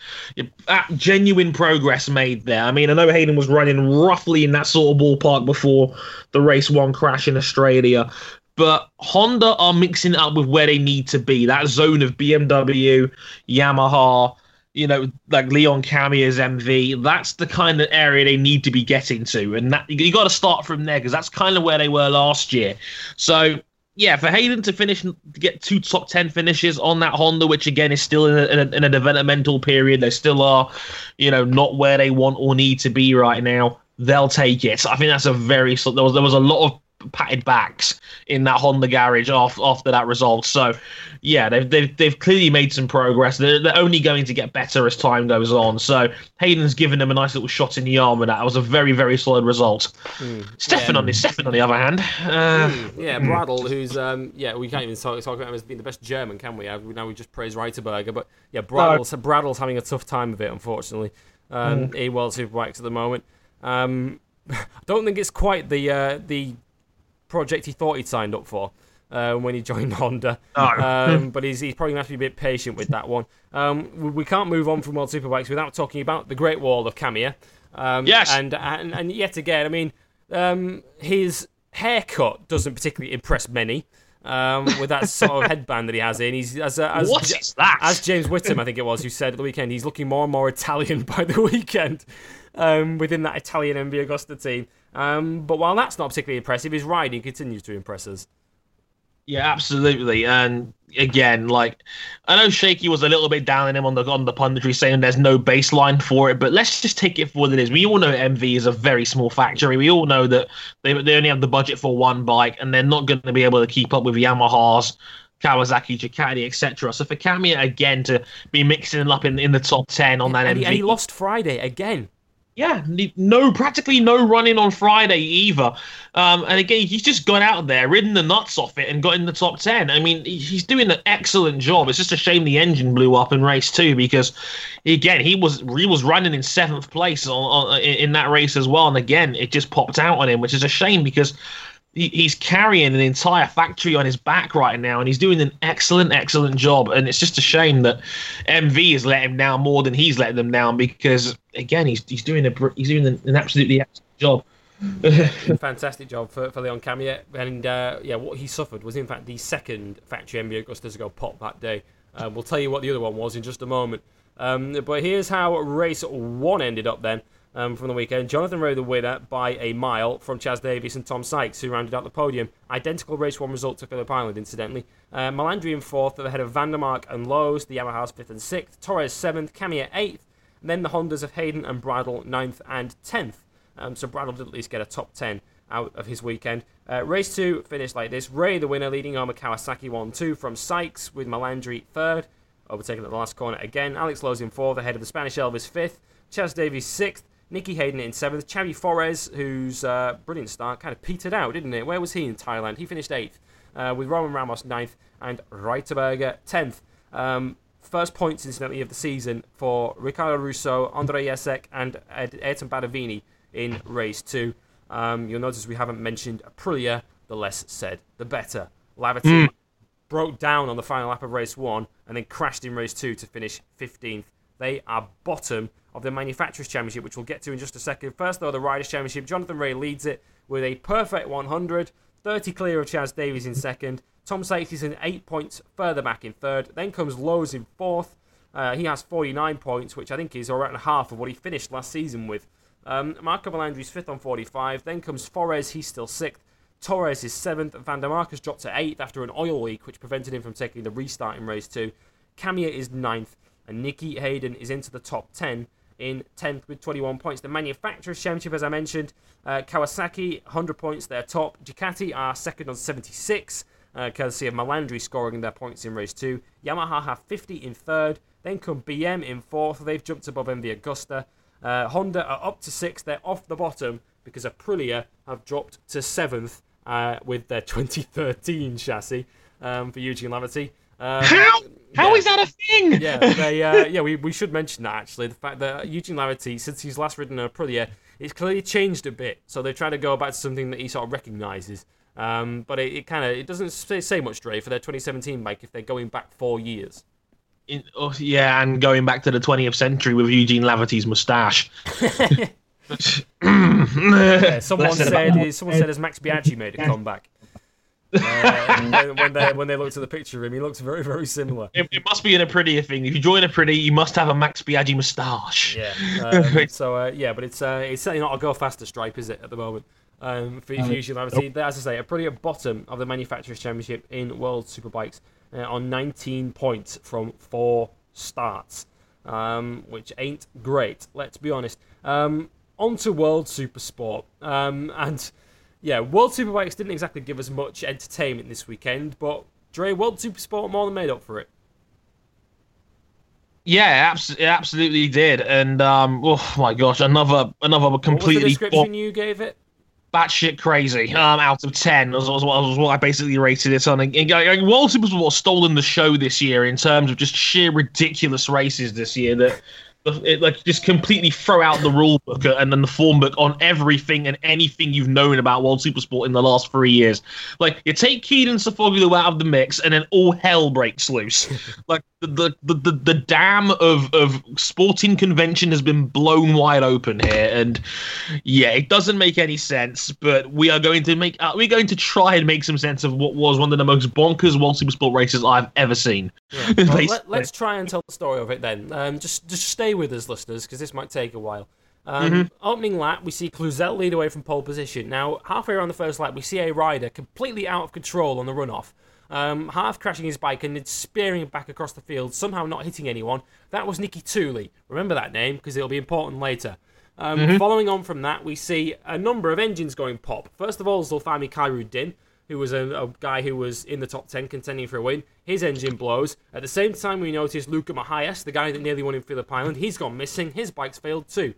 uh, genuine progress made there. I mean, I know Hayden was running roughly in that sort of ballpark before the race one crash in Australia. But Honda are mixing up with where they need to be. That zone of BMW, Yamaha, you know, like Leon Camier's MV. That's the kind of area they need to be getting to, and that you got to start from there because that's kind of where they were last year. So yeah, for Hayden to finish to get two top ten finishes on that Honda, which again is still in a, in a, in a developmental period, they still are, you know, not where they want or need to be right now. They'll take it. I think that's a very there was there was a lot of patted backs in that Honda garage after after that result. So yeah, they've they've, they've clearly made some progress. They're, they're only going to get better as time goes on. So Hayden's given them a nice little shot in the arm with that. Was a very very solid result. Stefan on the Stefan on the other hand, uh, Yeah, Bradl, who's um, yeah, we can't even talk, talk about him as being the best German, can we? Uh, Now we just praise Reiterberger, but yeah, Bradl's Bradl's having a tough time of it, unfortunately, um, in World Superbikes at the moment. Um, I don't think it's quite the uh, the project he thought he'd signed up for uh, when he joined Honda. No. Um, but he's, he's probably going to have to be a bit patient with that one. Um, we, we can't move on from World Superbikes without talking about the Great Wall of Camier. Um, Yes. And, and, and yet again, I mean, um, his haircut doesn't particularly impress many. Um, with that sort of headband that he has in, he's as uh, as What is that? as James Whitham, I think it was, who said at the weekend, he's looking more and more Italian by the weekend um, within that Italian MV Agusta team. Um, but while that's not particularly impressive, his riding continues to impress us. Yeah, absolutely. And again, like I know Shaky was a little bit down on him on the on the punditry, saying there's no baseline for it. But let's just take it for what it is. We all know MV is a very small factory. We all know that they they only have the budget for one bike, and they're not going to be able to keep up with Yamaha's. Kawasaki, Ducati, etc. So for Camier again to be mixing it up in, in the top ten on that And MV, he, and he lost Friday again. Yeah, no, practically no running on Friday either. Um, and again, he's just gone out there, ridden the nuts off it, and got in the top ten. I mean, he's doing an excellent job. It's just a shame the engine blew up in race two because, again, he was he was running in seventh place on, on in that race as well. And again, it just popped out on him, which is a shame because. He- He's carrying an entire factory on his back right now, and he's doing an excellent, excellent job. And it's just a shame that MV has let him down more than he's let them down because, again, he's he's doing a he's doing an, absolutely excellent job. Fantastic job for, for Leon Camier. And uh, yeah, what he suffered was, in fact, the second factory MV Agustas to go pop that day. Uh, we'll tell you what the other one was in just a moment. Um, but here's how race one ended up then um, from the weekend. Jonathan Rowe, the winner by a mile from Chaz Davies and Tom Sykes, who rounded out the podium. Identical race one result to Phillip Island, incidentally. Uh, in fourth, at the head of Van der Mark and Lowe's. The Yamaha's fifth and sixth. Torres seventh. Camier eighth. And then the Hondas of Hayden and Bradl, ninth and 10th. Um, so Bradl did at least get a top 10 out of his weekend. Uh, race 2 finished like this. Rea, the winner, leading Oma Kawasaki 1 2 from Sykes with Melandri 3rd, overtaken at the last corner again. Alex Lowes in 4th, ahead of the Spanish Elvis 5th. Chaz Davies 6th. Nicky Hayden in 7th. Xavi Forés, whose uh, brilliant start kind of petered out, didn't it? Where was he in Thailand? He finished 8th, uh, with Roman Ramos ninth and Reiterberger 10th. Um, first points, incidentally, of the season for Riccardo Russo, Andre Jesek, and Ed- Ayrton Badovini in race 2. Um, you'll notice we haven't mentioned Aprilia. The less said, the better. Laverty broke down on the final lap of race 1 and then crashed in race 2 to finish 15th. They are bottom of the Manufacturers' Championship, which we'll get to in just a second. First, though, the Riders' Championship. Jonathan Rea leads it with a perfect 100, 30 clear of Chaz Davies in second. Tom Sykes is in eight points further back in third. Then comes Lowe's in fourth. Uh, he has 49 points, which I think is around half of what he finished last season with. Um, Marco Melandri's fifth on 45. Then comes Forés, he's still sixth. Torres is seventh. Van der Mark has dropped to eighth after an oil leak, which prevented him from taking the restart in race two. Camier is ninth, and Nicky Hayden is into the top 10 in 10th with 21 points. The Manufacturers' Championship, as I mentioned, uh, Kawasaki, 100 points, they're top. Ducati are second on 76, uh, courtesy of Melandri scoring their points in race 2. Yamaha have 50 in third. Then come BM in fourth. They've jumped above MV Agusta. Uh, Honda are up to sixth. They're off the bottom because Aprilia have dropped to seventh uh, with their 2013 chassis um, for Eugene Laverty. Um, How? How yeah. is that a thing? yeah, they, uh, yeah, we, we should mention that actually. The fact that Eugene Laverty, since he's last ridden a Aprilia, it's clearly changed a bit. So they're trying to go back to something that he sort of recognises. Um, but it, it kind of it doesn't say, say much, Dre, for their 2017 bike if they're going back four years. In- oh, yeah, and going back to the 20th century with Eugene Laverty's moustache. Yeah, someone Less said said about is, someone said has Max Biaggi made a comeback. Uh, when, when they when they looked at the picture of him, he looks very very similar. It, it must be in a prettier thing. If you join a pretty, you must have a Max Biaggi moustache. Yeah. Um, so uh, yeah, but it's uh, it's certainly not a go faster stripe, is it, at the moment? Um, for, for usually, obviously, as I say, a pretty at bottom of the manufacturers' championship in World Superbikes uh, on 19 points from four starts, um, which ain't great. Let's be honest. Um, on to World Supersport, um, and yeah, World Superbikes didn't exactly give us much entertainment this weekend, but Dre, World Supersport more than made up for it. Yeah, abs- it absolutely did. And um, oh my gosh, another another What was the completely description you gave it? batshit crazy. Um, out of ten was, was, what- was what I basically rated it on. And, and going, World Supersport stolen the show this year in terms of just sheer ridiculous races this year that. It, like just completely throw out the rule book and then the form book on everything and anything you've known about World Supersport in the last three years. Like you take Kenan Sofuoglu out of the mix and then all hell breaks loose. like the the, the, the the dam of, of sporting convention has been blown wide open here and yeah it doesn't make any sense but we are going to make uh, we're going to try and make some sense of what was one of the most bonkers world supersport races i've ever seen Well, let, us try and tell the story of it then. Um, just just stay with us, listeners, because this might take a while. Um, Mm-hmm. Opening lap, we see Cluzel lead away from pole position. Now, halfway around the first lap, we see a rider completely out of control on the runoff, um, half crashing his bike and then spearing back across the field, somehow not hitting anyone. That was Niki Tuuli. Remember that name because it'll be important later. Um, Mm-hmm. Following on from that, we see a number of engines going pop. First of all, Zulfahmi Khairuddin, who was a, a guy who was in the top 10 contending for a win. His engine blows. At the same time, we notice Luca Mahias, the guy that nearly won in Phillip Island. He's gone missing. His bike's failed too.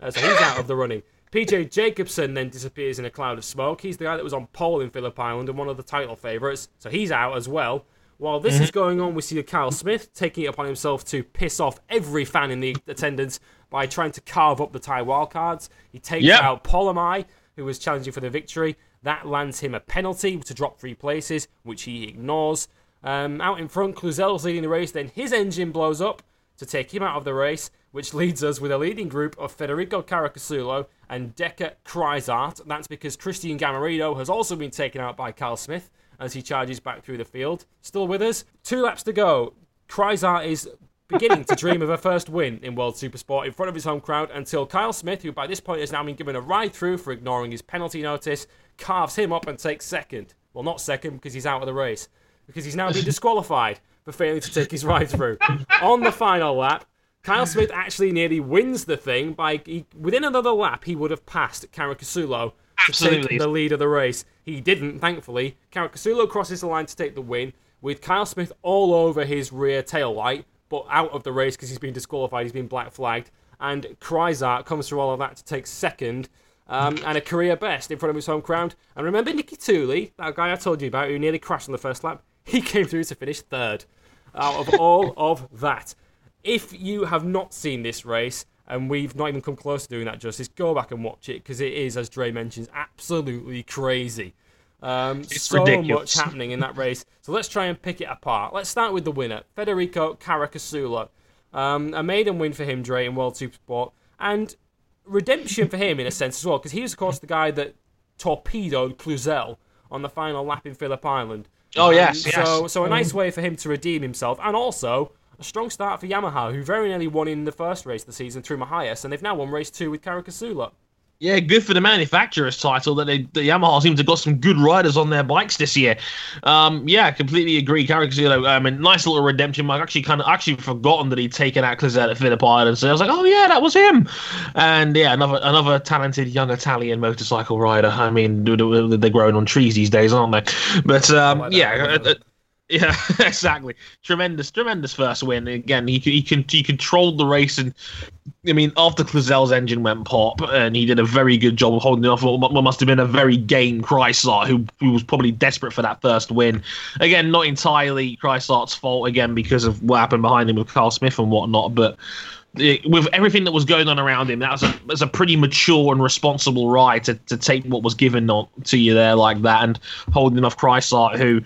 Uh, so he's out of the running. PJ Jacobsen then disappears in a cloud of smoke. He's the guy that was on pole in Phillip Island and one of the title favourites. So he's out as well. While this is going on, we see Kyle Smith taking it upon himself to piss off every fan in the attendance by trying to carve up the Thai wildcards. He takes Yep. out Polomai, who was challenging for the victory. That lands him a penalty to drop three places, which he ignores. Um, out in front, Cluzel's leading the race. Then his engine blows up to take him out of the race, which leads us with a leading group of Federico Caricasulo and Decha Kraisart. That's because Christian Gamarino has also been taken out by Carl Smith as he charges back through the field. Still with us. Two laps to go. Kreisart is beginning to dream of a first win in World Supersport in front of his home crowd until Kyle Smith, who by this point has now been given a ride through for ignoring his penalty notice, carves him up and takes second. Well, not second because he's out of the race. Because he's now been disqualified for failing to take his ride through. On the final lap, Kyle Smith actually nearly wins the thing by he, within another lap he would have passed Caricasulo to take the lead of the race. He didn't, thankfully. Caricasulo crosses the line to take the win with Kyle Smith all over his rear tail light, but out of the race because he's been disqualified. He's been black flagged, and Kraisart comes through all of that to take second. Um, and a career best in front of his home crowd. And remember Niki Tuuli, that guy I told you about who nearly crashed on the first lap? He came through to finish third out of all of that. If you have not seen this race, and we've not even come close to doing that justice, go back and watch it because it is, as Dre mentions, absolutely crazy. Um, It's so ridiculous. much happening in that race. So let's try and pick it apart. Let's start with the winner, Federico Caricasulo. Um, a maiden win for him, Dre, in World Supersport, and redemption for him in a sense as well, because he was, of course, the guy that torpedoed Cluzel on the final lap in Phillip Island. Oh, Um, yes, yes. So, so a nice way for him to redeem himself, and also a strong start for Yamaha, who very nearly won in the first race of the season through Mahias, and they've now won race two with Caricasulo. Yeah, good for the manufacturer's title that they, the Yamaha seems to have got some good riders on their bikes this year. Um, yeah, completely agree. Caricasulo, I mean, nice little redemption mark. Actually, kind of actually forgotten that he'd taken out Cluzel at Phillip Island, so I was like, oh yeah, that was him. And yeah, another another talented young Italian motorcycle rider. I mean, they're growing on trees these days, aren't they? But um, like yeah. Yeah, exactly. Tremendous, tremendous first win. Again, he he can he controlled the race, and I mean, after Cluzel's engine went pop, and he did a very good job of holding off what must have been a very game Chrysler, who who was probably desperate for that first win. Again, not entirely Chrysler's fault again because of what happened behind him with Carl Smith and whatnot, but. it- with everything that was going on around him, that was a, that was a pretty mature and responsible ride to, to take what was given on, to you there like that and holding off Chrysler, who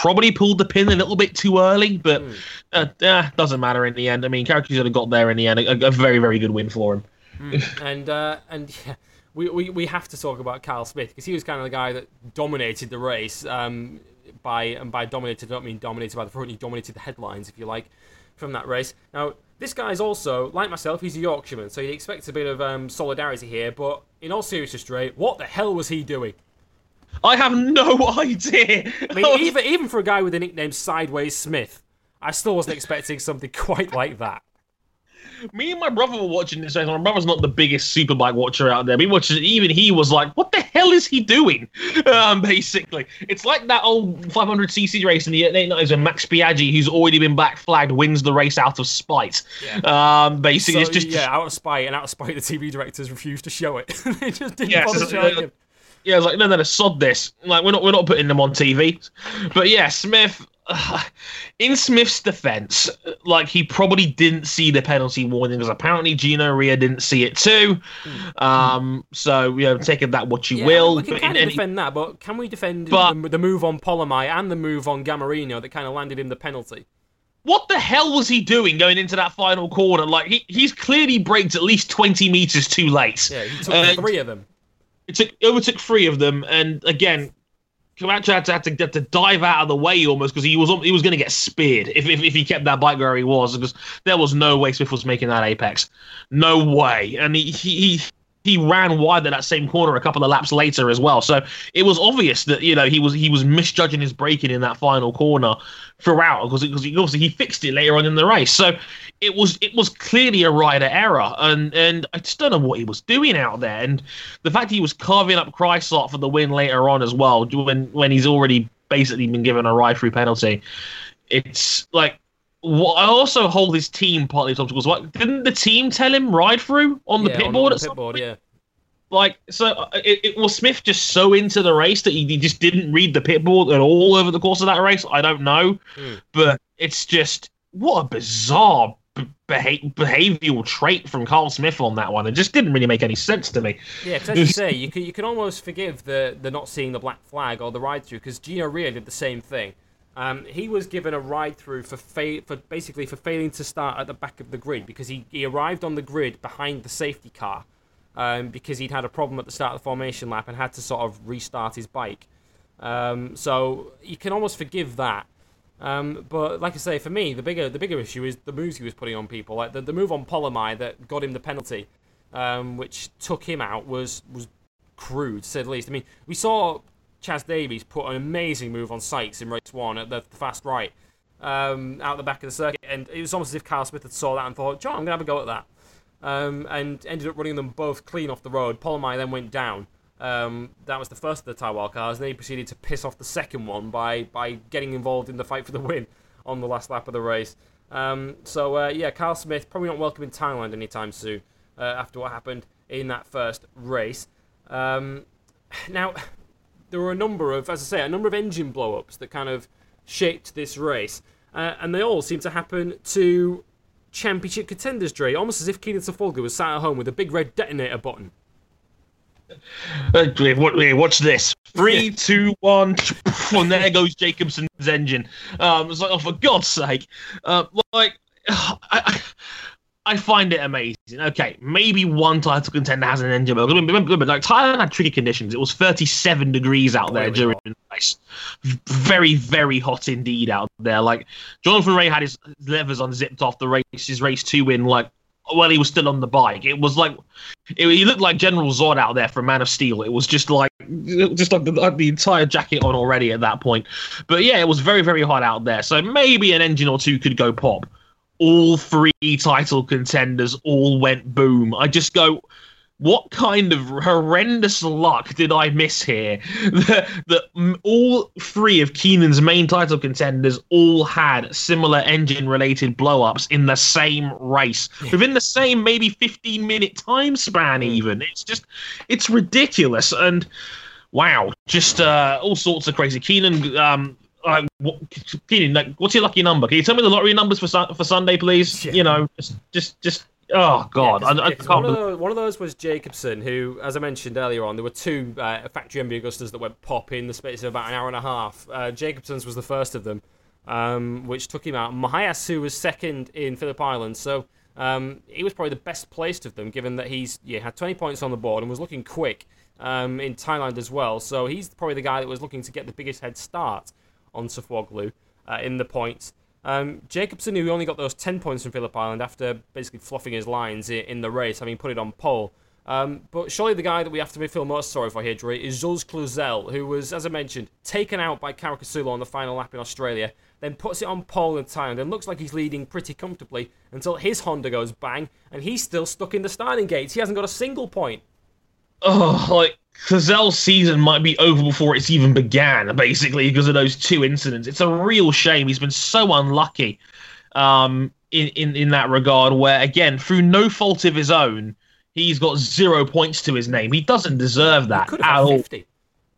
probably pulled the pin a little bit too early, but uh, eh, doesn't matter in the end. I mean, Karaku's got there in the end. A, a very, very good win for him. and uh, and yeah, we, we we have to talk about Carl Smith because he was kind of the guy that dominated the race. Um, by and by dominated, I don't mean dominated by the front. He dominated the headlines, if you like, from that race. Now this guy's also like myself. He's a Yorkshireman, so you'd expect a bit of um, solidarity here. But in all seriousness, Dre, what the hell was he doing? I have no idea. I mean, even even for a guy with the nickname Sideways Smith, I still wasn't expecting something quite like that. Me and my brother were watching this. My brother's not the biggest superbike watcher out there. He watches it, even he was like, "What the hell is he doing?" Um, basically, it's like that old 500cc race in the late nineties when Max Biaggi, who's already been black flagged, wins the race out of spite. Um, basically, So, it's just yeah, out of spite, and out of spite, the TV directors refused to show it. they just didn't Yes, bother it's- showing uh, him. Yeah, I was like, no, no, no, sod this. Like, we're not, we're not putting them on TV. But yeah, Smith. in Smith's defense, like he probably didn't see the penalty warning because apparently Gino Rea didn't see it too. Um, so you know, taking that what you Yeah, will. we can kind of any- defend that, but can we defend But- the, the move on Polomai and the move on Gamarino that kind of landed him the penalty? what the hell was he doing going into that final corner? Like he, he's clearly braked at least twenty meters too late. Yeah, he took And- three of them. It took overtook three of them, and again, Camacho had to, had to, had to dive out of the way almost because he was he was going to get speared if, if if he kept that bike where he was because there was no way Smith was making that apex, no way, and he he. He ran wide at that same corner a couple of laps later as well. So it was obvious that you know he was he was misjudging his braking in that final corner throughout because because he, obviously he fixed it later on in the race. So it was it was clearly a rider error, and and I just don't know what he was doing out there. And the fact he was carving up Chrysler for the win later on as well, when when he's already basically been given a ride through penalty, it's like. What, I also hold his team partly responsible. What didn't the team tell him ride through on the yeah, pit on, board on the pit board, yeah. like so uh, it, it was smith just so into the race that he, he just didn't read the pit board at all over the course of that race i don't know Hmm. but it's just what a bizarre behavioral trait from carl smith on that one it just didn't really make any sense to me Yeah, because as you say, you can you can almost forgive the the not seeing the black flag or the ride through because Gino Rea did the same thing. Um, he was given a ride through for fa- for basically for failing to start at the back of the grid because he, he arrived on the grid behind the safety car um, because he'd had a problem at the start of the formation lap and had to sort of restart his bike. Um, so you can almost forgive that. Um, but like I say, for me, the bigger the bigger issue is the moves he was putting on people. Like the, the move on Polomai that got him the penalty, um, which took him out, was was crude to say the least. I mean, we saw Chaz Davies put an amazing move on Sykes in race one at the, fast right, um, out the back of the circuit, and it was almost as if Carl Smith had saw that and thought, John, I'm going to have a go at that. Um, and ended up running them both clean off the road. Polomai then went down. Um, that was the first of the Taiwan cars. and Then he proceeded to piss off the second one by, by getting involved in the fight for the win on the last lap of the race. Um, so, uh, yeah, Carl Smith probably not welcome in Thailand anytime soon uh, after what happened in that first race. Um, now, there were a number of, as I say, a number of engine blow-ups that kind of shaped this race, uh, and they all seem to happen to championship contenders, Dre, almost as if Kenan Sofuoglu was sat at home with a big red detonator button. Uh, watch this. Three, two, one, and there goes Jacobsen's engine. Um, it's like, oh, for God's sake. Uh, like, I, I find it amazing. Okay, maybe one title contender has an engine blow. Remember, like Thailand had tricky conditions. It was 37 degrees out there during the race. Very, very hot indeed out there. Like Jonathan Rea had his levers unzipped off the race, his race two win. Like while he was still on the bike, it was like it, he looked like General Zod out there from Man of Steel. It was just like just like the, like the entire jacket on already at that point. But yeah, it was very, very hot out there. So maybe an engine or two could go pop all three title contenders all went boom. I just go, what kind of horrendous luck did I miss here? that, that all three of Kenan's main title contenders all had similar engine related blowups in the same race within the same maybe 15 minute time span, hmm. even. It's just, it's ridiculous. And wow, just uh, all sorts of crazy. Keenan um, like, what, Kenan, like, what's your lucky number? Can you tell me the lottery numbers for for Sunday, please? Yeah. You know, just, just, just. Oh God, yeah, I, I can't. One of, those, one of, those, was Jacobsen, who, as I mentioned earlier on, there were two uh, factory MV Agustas that went pop in the space of about an hour and a half. Uh, Jacobsen's was the first of them, um, which took him out. Mahiasu was second in Phillip Island, so um, he was probably the best placed of them, given that he's yeah had 20 points on the board and was looking quick um, in Thailand as well. So he's probably the guy that was looking to get the biggest head start on Sofuoglu uh, in the points. Um, Jacobsen, who only got those 10 points from Phillip Island after basically fluffing his lines in the race, having put it on pole. Um, but surely the guy that we have to feel most sorry for here, Dre, is Jules Cluzel, who was, as I mentioned, taken out by Caricasulo on the final lap in Australia, then puts it on pole in Thailand and looks like he's leading pretty comfortably until his Honda goes bang, and he's still stuck in the starting gates. He hasn't got a single point. Oh, like Cluzel's season might be over before it's even began, basically, because of those two incidents. It's a real shame. He's been so unlucky um, in, in, in that regard, where, again, through no fault of his own, he's got zero points to his name. He doesn't deserve that at all. 50.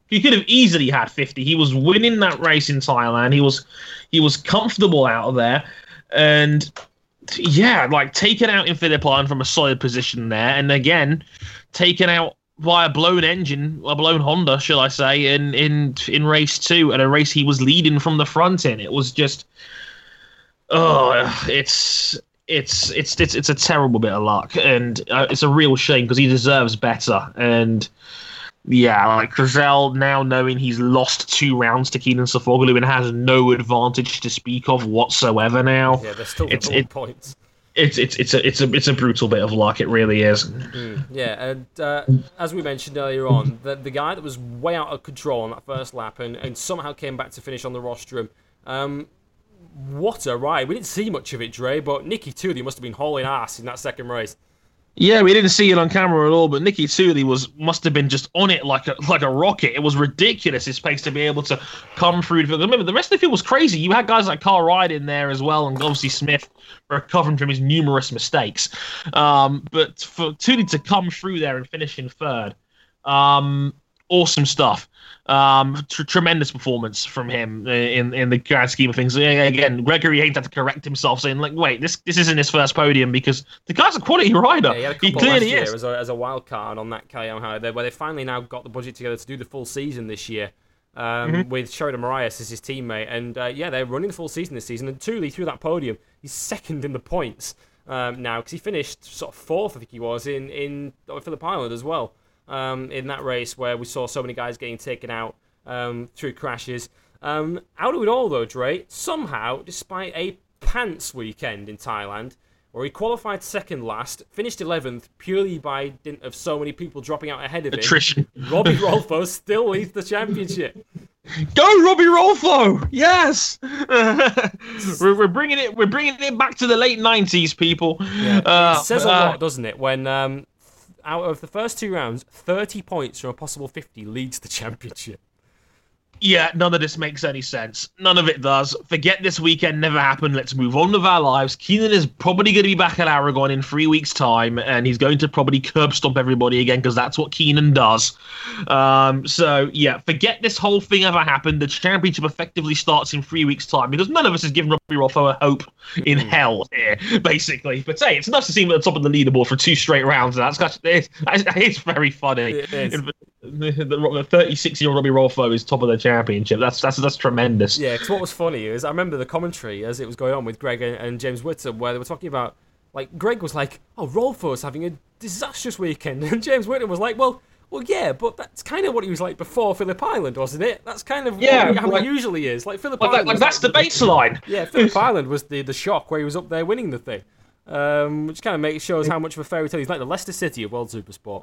He could have easily had 50. He was winning that race in Thailand. He was he was comfortable out of there. And yeah, like taken out in Phillip Island from a solid position there. And again, taken out by a blown engine, a blown Honda, shall I say, in in in race two, and a race he was leading from the front in. It was just, oh, it's it's it's it's it's a terrible bit of luck, and uh, it's a real shame because he deserves better. And yeah, like Cluzel now knowing he's lost two rounds to Kenan Sofuoglu and has no advantage to speak of whatsoever now. Yeah, they're still it's, it, points it's it's it's a it's a it's a brutal bit of luck. It really is. Mm, yeah, and uh, as we mentioned earlier on, the the guy that was way out of control on that first lap and, and somehow came back to finish on the rostrum. Um, what a ride! We didn't see much of it, Dre, but Niki Tuuli must have been hauling ass in that second race. Yeah, we didn't see it on camera at all, but Niki Tuuli was must have been just on it like a like a rocket. It was ridiculous his pace to be able to come through. Remember, the rest of the field was crazy. You had guys like Carl Ride in there as well, and obviously Smith recovering from his numerous mistakes. Um, but for Tuuli to come through there and finish in third, um, awesome stuff. Um, tr- tremendous performance from him in in the grand scheme of things. Again, Gregory Haynes had to correct himself, saying like, "Wait, this this isn't his first podium because the guy's a quality rider. Yeah, he, he clearly is." As a, as a wild card on that Cayenne where they finally now got the budget together to do the full season this year. Um, mm-hmm. With Sheridan Morais as his teammate, and uh, yeah, they're running the full season this season. And Tuuli through that podium, he's second in the points um, now because he finished sort of fourth, I think he was in in Phillip Island as well um, in that race where we saw so many guys getting taken out um, through crashes. Um, out of it all, though, Dre, somehow, despite a pants weekend in Thailand, where he qualified second last, finished 11th purely by dint of so many people dropping out ahead of him. Attrition. Robbie Rolfo still leads the championship. Go, Robbie Rolfo! Yes, we're, we're bringing it. We're bringing it back to the late nineties, people. Uh, it says a uh, lot, doesn't it? When um, out of the first two rounds, 30 points from a possible 50 leads the championship. Yeah, none of this makes any sense. None of it does. Forget this weekend never happened. Let's move on with our lives. Kenan is probably going to be back at Aragon in three weeks' time, and he's going to probably curb stomp everybody again because that's what Kenan does. Um, so, yeah, forget this whole thing ever happened. The championship effectively starts in three weeks' time because none of us has given Robbie Rolfo a hope in hell here, basically. But hey, it's nice to see him at the top of the leaderboard for two straight rounds. And that's it's, it's very funny. It is. The, the 36 year old Robbie Rolfo is top of the championship. That's that's that's tremendous. Yeah, because what was funny is I remember the commentary as it was going on with Greg and, and James Whitham, where they were talking about, like, Greg was like, oh, Rolfo's having a disastrous weekend. And James Whitham was like, well, well, yeah, but that's kind of what he was like before Phillip Island, wasn't it? That's kind of Yeah, how like- he usually is. Like, Phillip Like, Island. like, was that's the baseline. Yeah, Phillip Island was the, the shock where he was up there winning the thing. Um, which kind of makes shows how much of a fairy tale he's like the Leicester City of World Supersport.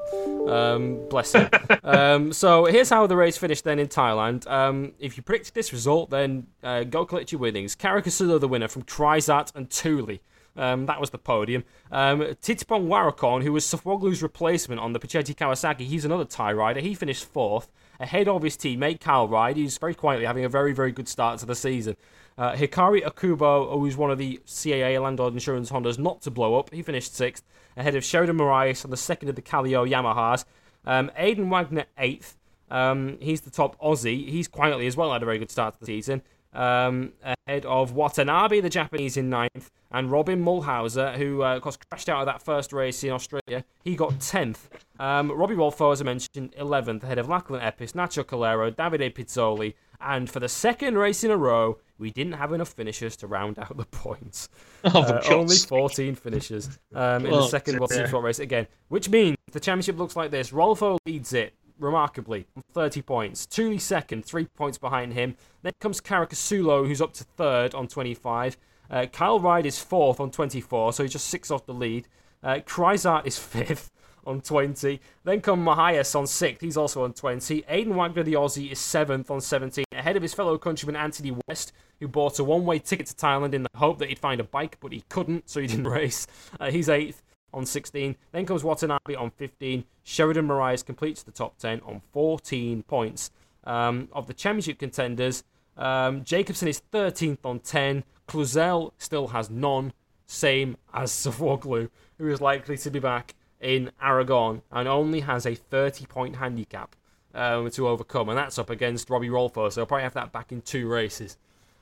Um, bless him. um, so here's how the race finished then in Thailand. Um, if you predict this result, then uh, go collect your winnings. Caricasulo the winner from Kraisart and Tuuli. Um, that was the podium. Um, Thitipong Warokorn, who was Sofuoglu's replacement on the Puccetti Kawasaki, he's another Thai rider. He finished fourth, ahead of his teammate Kyle Ryde. He's very quietly having a very, very good start to the season. Uh, Hikari Okubo, who's one of the CIA Landlord Insurance Hondas not to blow up, he finished sixth, ahead of Sheridan Morais and the second of the Kallio Yamahas. Um, Wagner, eighth. Um, he's the top Aussie. He's quietly as well had a very good start to the season. Um, ahead of Watanabe, the Japanese, in ninth, and Robin Mulhauser, who uh, of course crashed out of that first race in Australia. He got tenth. Um, Robbie Rolfo, as I mentioned, eleventh, ahead of Lachlan Epis, Nacho Calero, Davide Pizzoli, and for the second race in a row, we didn't have enough finishers to round out the points. Oh, Uh, only 14 finishers um, in the second World. Supersport race again, which means the championship looks like this. Rolfo leads it remarkably, 30 points. Tuuli second, three points behind him. Then comes Caricasulo, who's up to third on 25. Uh, Kyle Ryde is fourth on 24, so he's just six off the lead. Uh, Kraisart is fifth on 20. Then come Morais on sixth, he's also on 20. Aidan Wagner, the Aussie, is seventh on 17, ahead of his fellow countryman Anthony West, who bought a one way ticket to Thailand in the hope that he'd find a bike, but he couldn't, so he didn't race. Uh, he's eighth on 16. Then comes Watanabe on 15. Sheridan Morais completes the top 10 on 14 points. Um, of the championship contenders, um, Jacobsen is 13th on 10. Cluzel still has none, same as Sofuoglu, who is likely to be back in Aragon and only has a 30 point handicap um, to overcome, and that's up against Robbie Rolfo, so he'll probably have that back in two races.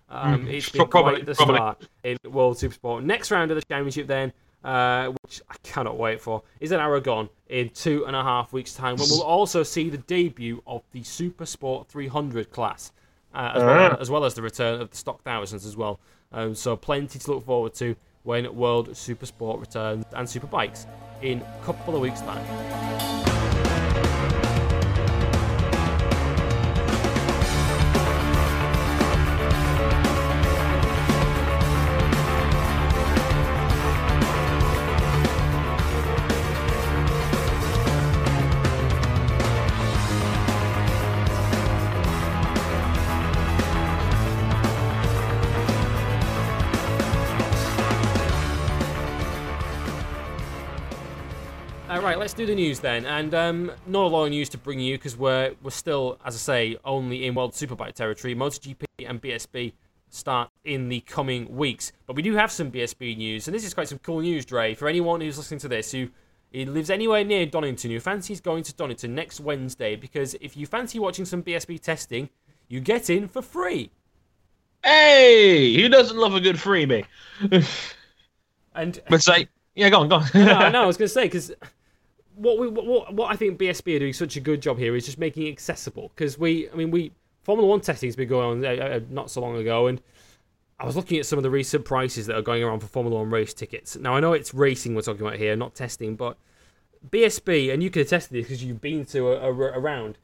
Um, It's been Probably- quite the probably. start in World Supersport. Next round of the championship, then, uh, which I cannot wait for, is in Aragon in two and a half weeks' time, when we'll also see the debut of the Super Sport 300 class, uh, as, well, as well as the return of the Stock Thousands as well. Um, so plenty to look forward to when World Super Sport returns and Superbikes in a couple of weeks' time. Let's do the news then. And um, not a lot of news to bring you because we're, we're still, as I say, only in World Superbike territory. MotoGP and BSB start in the coming weeks. But we do have some BSB news, and this is quite some cool news, Dre. For anyone who's listening to this who lives anywhere near Donington, who fancies going to Donington next Wednesday, because if you fancy watching some BSB testing, you get in for free. Hey, who doesn't love a good freebie? And But say, yeah, go on, go on. no, no, I was going to say because what we what, what I think BSB are doing such a good job here is just making it accessible. Because we, I mean, we Formula One testing's been going on uh, uh, not so long ago, and I was looking at some of the recent prices that are going around for Formula One race tickets. Now I know it's racing we're talking about here, not testing, but BSB, and you can attest to this because you've been to a, a, a round.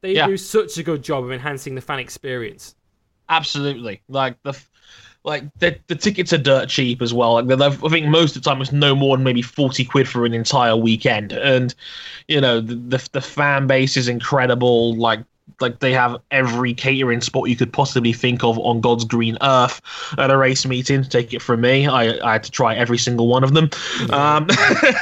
They Yeah. do such a good job of enhancing the fan experience. Absolutely. Like the, like the the tickets are dirt cheap as well. Like I think most of the time it's no more than maybe forty quid for an entire weekend, and you know the the, the fan base is incredible. Like like they have every catering spot you could possibly think of on God's green earth at a race meeting. Take it from me, I, I had to try every single one of them. Um,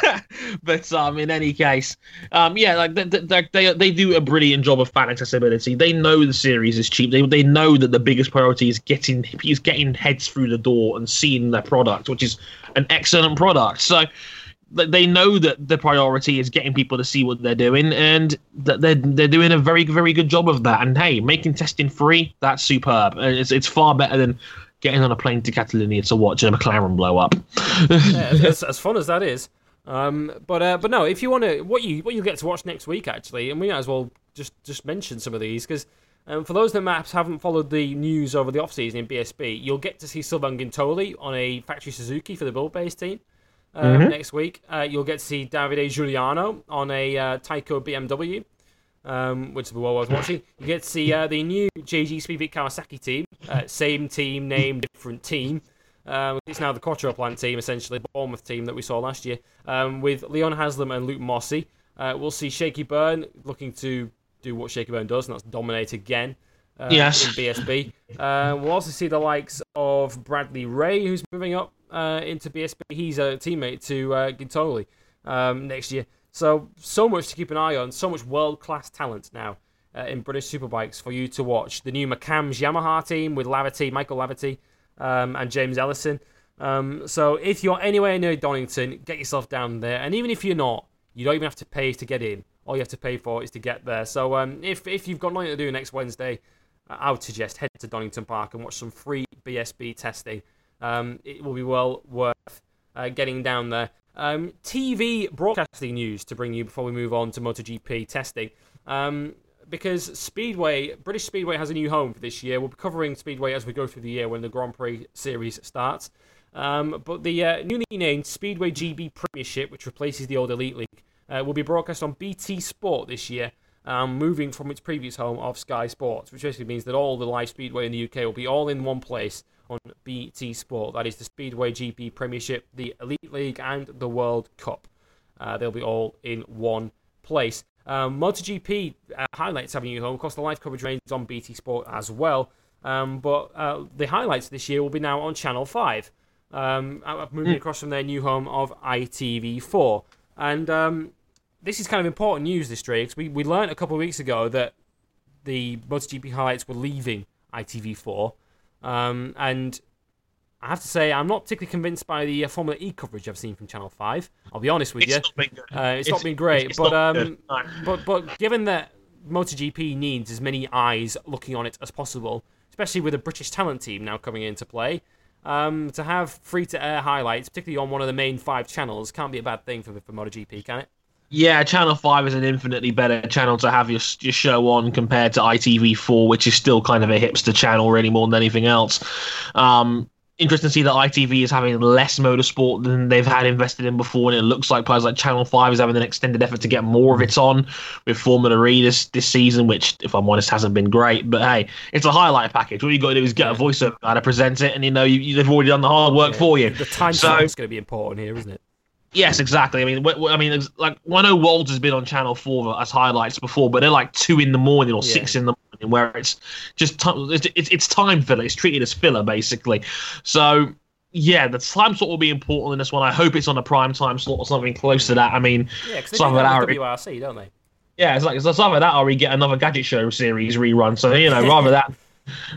but um, in any case, um, yeah, like they, they, they they do a brilliant job of fan accessibility. They know the series is cheap. They they know that the biggest priority is getting is getting heads through the door and seeing their product, which is an excellent product. So they know that the priority is getting people to see what they're doing, and that they're they're doing a very very good job of that. And hey, making testing free, that's superb. It's it's far better than getting on a plane to Catalonia to watch a McLaren blow up. yeah, as, as fun as that is. Um, but uh, but no, if you want to, what you what you get to watch next week actually, and we might as well just just mention some of these because. Um, for those that perhaps haven't followed the news over the off season in BSB, you'll get to see Sylvain Guintoli on a factory Suzuki for the Build Base team uh, mm-hmm. next week. Uh, you'll get to see Davide Giugliano on a uh, Tyco BMW, um, which is what I was watching. You get to see uh, the new JG Speedfit Kawasaki team, uh, same team, name, different team. Um, it's now the Quattro Plant team, essentially, the Bournemouth team that we saw last year, um, with Leon Haslam and Luke Mossey. Uh, we'll see Shaky Byrne looking to do what Shaky Byrne does, and that's dominate again. Uh, yes. In BSB. Uh, we'll also see the likes of Bradley Ray, who's moving up uh, into BSB. He's a teammate to uh, Guintoli um, next year. So, so much to keep an eye on. So much world class talent now uh, in British Superbikes for you to watch. The new McAMS Yamaha team with Laverty, Michael Laverty, um, and James Ellison. Um, so, if you're anywhere near Donington, get yourself down there. And even if you're not, you don't even have to pay to get in. All you have to pay for is to get there. So, um, if, if you've got nothing to do next Wednesday, I would suggest head to Donington Park and watch some free BSB testing um, it will be well worth uh, getting down there. Um, TV broadcasting news to bring you before we move on to MotoGP testing. Um, because Speedway, British Speedway has a new home for this year. We'll be covering Speedway as we go through the year when the Grand Prix series starts. Um, but the uh, newly named Speedway GB Premiership, which replaces the old Elite League, uh, will be broadcast on BT Sport this year, um, moving from its previous home of Sky Sports, which basically means that all the live Speedway in the UK will be all in one place on BT Sport. That is the Speedway GP Premiership, the Elite League, and the World Cup. Uh, they'll be all in one place. Um, MotoGP uh, highlights having you home. Of course, the live coverage remains on BT Sport as well. Um, but uh, the highlights this year will be now on Channel 5, um, moving mm. across from their new home of ITV4. And um, this is kind of important news, this, Dre, because we, we learned a couple of weeks ago that the MotoGP highlights were leaving ITV4. Um, and I have to say, I'm not particularly convinced by the uh, Formula E coverage I've seen from Channel Five. I'll be honest with it's you, not been uh, it's, it's, not been great. It's, but um, but but given that MotoGP needs as many eyes looking on it as possible, especially with a British talent team now coming into play, um, to have free to air highlights, particularly on one of the main five channels, can't be a bad thing for for MotoGP, can it? Yeah, Channel Five is an infinitely better channel to have your your show on compared to ITV4, which is still kind of a hipster channel, really more than anything else. Um, interesting to see that ITV is having less motorsport than they've had invested in before, and it looks like players like Channel Five is having an extended effort to get more of it on with Formula E this this season, which, if I'm honest, hasn't been great. But hey, it's a highlight package. All you got to do is get a voiceover guy to present it, and you know you, they've already done the hard work yeah, for you. The time so, is going to be important here, isn't it? Yes, exactly. I mean, I mean, like I know Walter's been on Channel Four as highlights before, but they're like two in the morning or yeah. six in the morning, where it's just t- it's, it's, it's time filler. It's treated as filler basically. So yeah, the time slot will be important in this one. I hope it's on a prime time slot or something close to that. I mean, yeah, because they do that WRC, don't they? Yeah, it's like it's either that or we get another Gadget Show series rerun. So you know, rather that,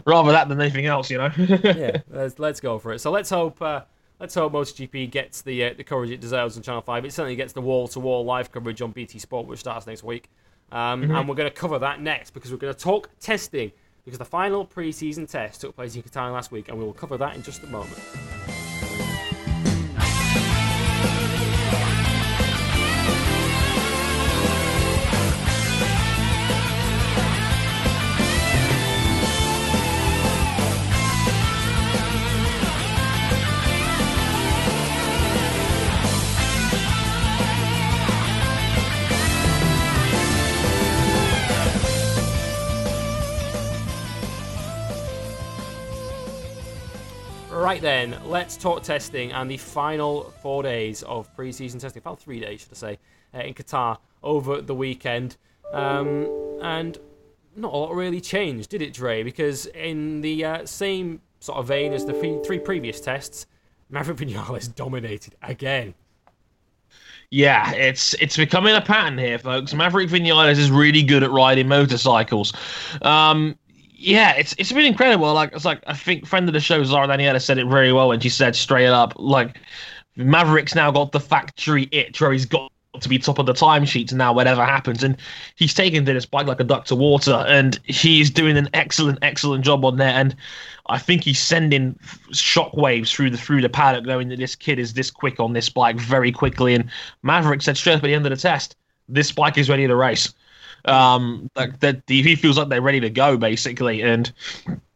rather that than anything else. You know. yeah, let's, let's go for it. So let's hope. Uh, Let's hope MotoGP gets the uh, the coverage it deserves on Channel 5. It certainly gets the wall to wall live coverage on BT Sport, which starts next week. Um, mm-hmm. And we're going to cover that next because we're going to talk testing because the final pre season test took place in Qatar last week, and we will cover that in just a moment. Right then, let's talk testing and the final four days of pre-season testing. Final three days, should I say, uh, in Qatar over the weekend. Um, and not a lot really changed, did it, Dre? Because in the uh, same sort of vein as the three, three previous tests, Maverick Vinales dominated again. Yeah, it's it's becoming a pattern here, folks. Maverick Vinales is really good at riding motorcycles. Um, yeah, it's it's been incredible. Like it's like I think friend of the show Zara Daniela said it very well when she said straight up like Maverick's now got the factory itch where he's got to be top of the timesheets now, whatever happens. And he's taken to this bike like a duck to water, and he's doing an excellent, excellent job on there. And I think he's sending shockwaves through the through the paddock, knowing that this kid is this quick on this bike very quickly. And Maverick said straight up at the end of the test, this bike is ready to race. Um, like that, he feels like they're ready to go basically, and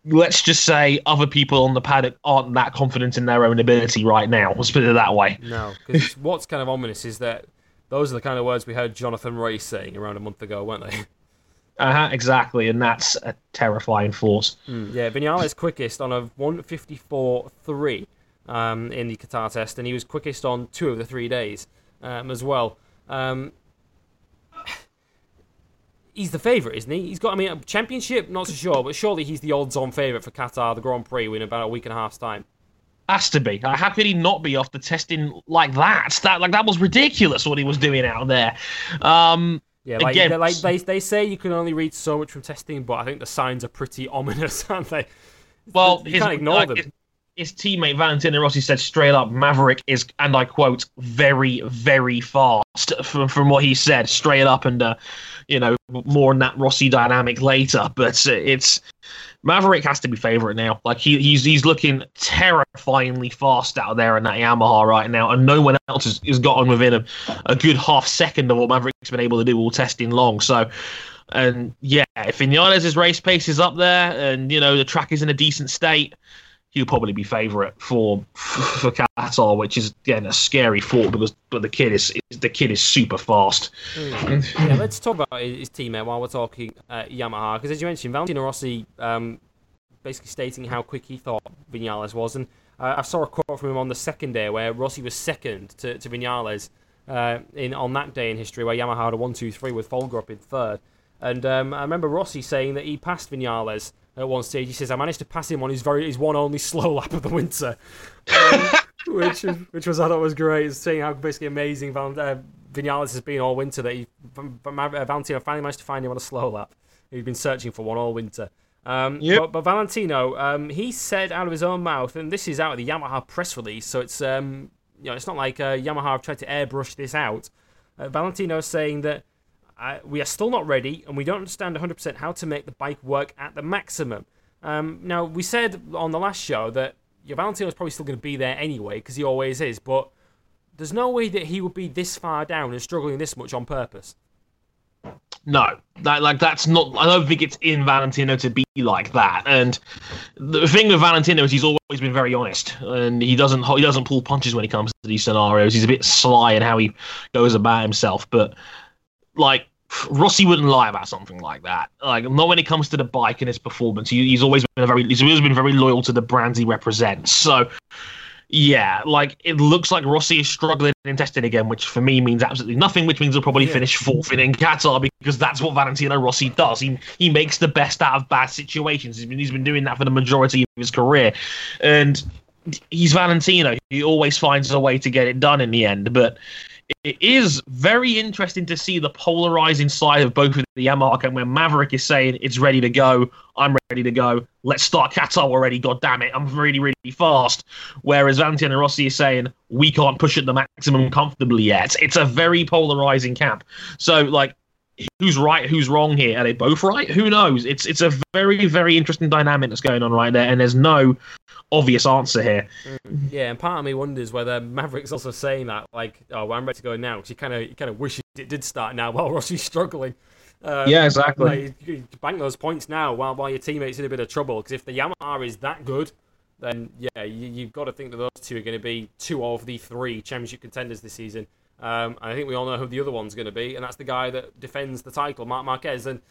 let's just say other people on the paddock aren't that confident in their own ability right now. Let's put it that way. No, because what's kind of ominous is that those are the kind of words we heard Jonathan Rea saying around a month ago, weren't they? Uh huh. Exactly, and that's a terrifying force. Mm, yeah, Vinales quickest on a 154.3 um, in the Qatar test, and he was quickest on two of the three days um, as well. Um, he's the favourite, isn't he? He's got, I mean, a championship, not so sure, but surely he's the odds-on favourite for Qatar, the Grand Prix, in about a week and a half's time. Has to be. How could he not be off the testing like that? That like that was ridiculous what he was doing out there. Um, yeah, like, again, like they they say you can only read so much from testing, but I think the signs are pretty ominous, aren't they? Well, you his, can't ignore uh, them. His, his teammate Valentino Rossi said straight up, Maverick is, and I quote, very, very fast. From from what he said, straight up, and uh, you know more on that Rossi dynamic later. But uh, it's Maverick has to be favorite now. Like he, he's he's looking terrifyingly fast out there in that Yamaha right now, and no one else has, has gotten within a, a good half second of what Maverick's been able to do all testing long. So, and yeah, if Vinales' race pace is up there, and you know the track is in a decent state, he'll probably be favourite for for Qatar, which is again a scary thought because but the kid is the kid is super fast. yeah, let's talk about his teammate while we're talking uh, Yamaha because as you mentioned, Valentino Rossi um, basically stating how quick he thought Vinales was, and uh, I saw a quote from him on the second day where Rossi was second to, to Vinales uh, in on that day in history where Yamaha had a one two three with Folger up in third, and um, I remember Rossi saying that he passed Vinales at one stage. He says, "I managed to pass him on his very his one only slow lap of the winter," um, which which was I thought was great. seeing how basically amazing Val, uh, Vinales has been all winter that he uh, Valentino finally managed to find him on a slow lap. He'd been searching for one all winter. Um, Yep. but, but Valentino, um, he said out of his own mouth, and this is out of the Yamaha press release, so it's um, you know it's not like uh, Yamaha have tried to airbrush this out. Uh, Valentino saying that we are still not ready, and we don't understand 100% how to make the bike work at the maximum. Um, now, we said on the last show that yeah, Valentino's probably still going to be there anyway, because he always is, but there's no way that he would be this far down and struggling this much on purpose. No, that like that's not. I don't think it's in Valentino to be like that. And the thing with Valentino is he's always been very honest, and he doesn't he doesn't pull punches when it comes to these scenarios. He's a bit sly in how he goes about himself, but like Rossi wouldn't lie about something like that. Like not when it comes to the bike and his performance. He, he's always been a very he's always been very loyal to the brands he represents. So yeah, like it looks like Rossi is struggling in testing again, which for me means absolutely nothing. Which means he'll probably Yeah. finish fourth in, in Qatar because that's what Valentino Rossi does. He he makes the best out of bad situations. He's been he's been doing that for the majority of his career, and he's Valentino. He always finds a way to get it done in the end. But it is very interesting to see the polarizing side of both of the Yamaha and where Maverick is saying it's ready to go, I'm ready to go, let's start Qatar already, god damn it, I'm really, really fast. Whereas Valentino Rossi is saying we can't push at the maximum comfortably yet. It's a very polarizing camp. So like who's right, who's wrong here? Are they both right? Who knows? It's it's a very, very interesting dynamic that's going on right there, and there's no obvious answer here. Yeah, and part of me wonders whether Maverick's also saying that, like, oh, well, I'm ready to go now, because you kind of, kind of wish it did start now while Rossi's struggling. Um, Yeah, exactly. Like, bank those points now while while your teammate's in a bit of trouble. Because if the Yamaha is that good, then yeah, you, you've got to think that those two are going to be two of the three championship contenders this season. Um, I think we all know who the other one's going to be, and that's the guy that defends the title, Marc Marquez. And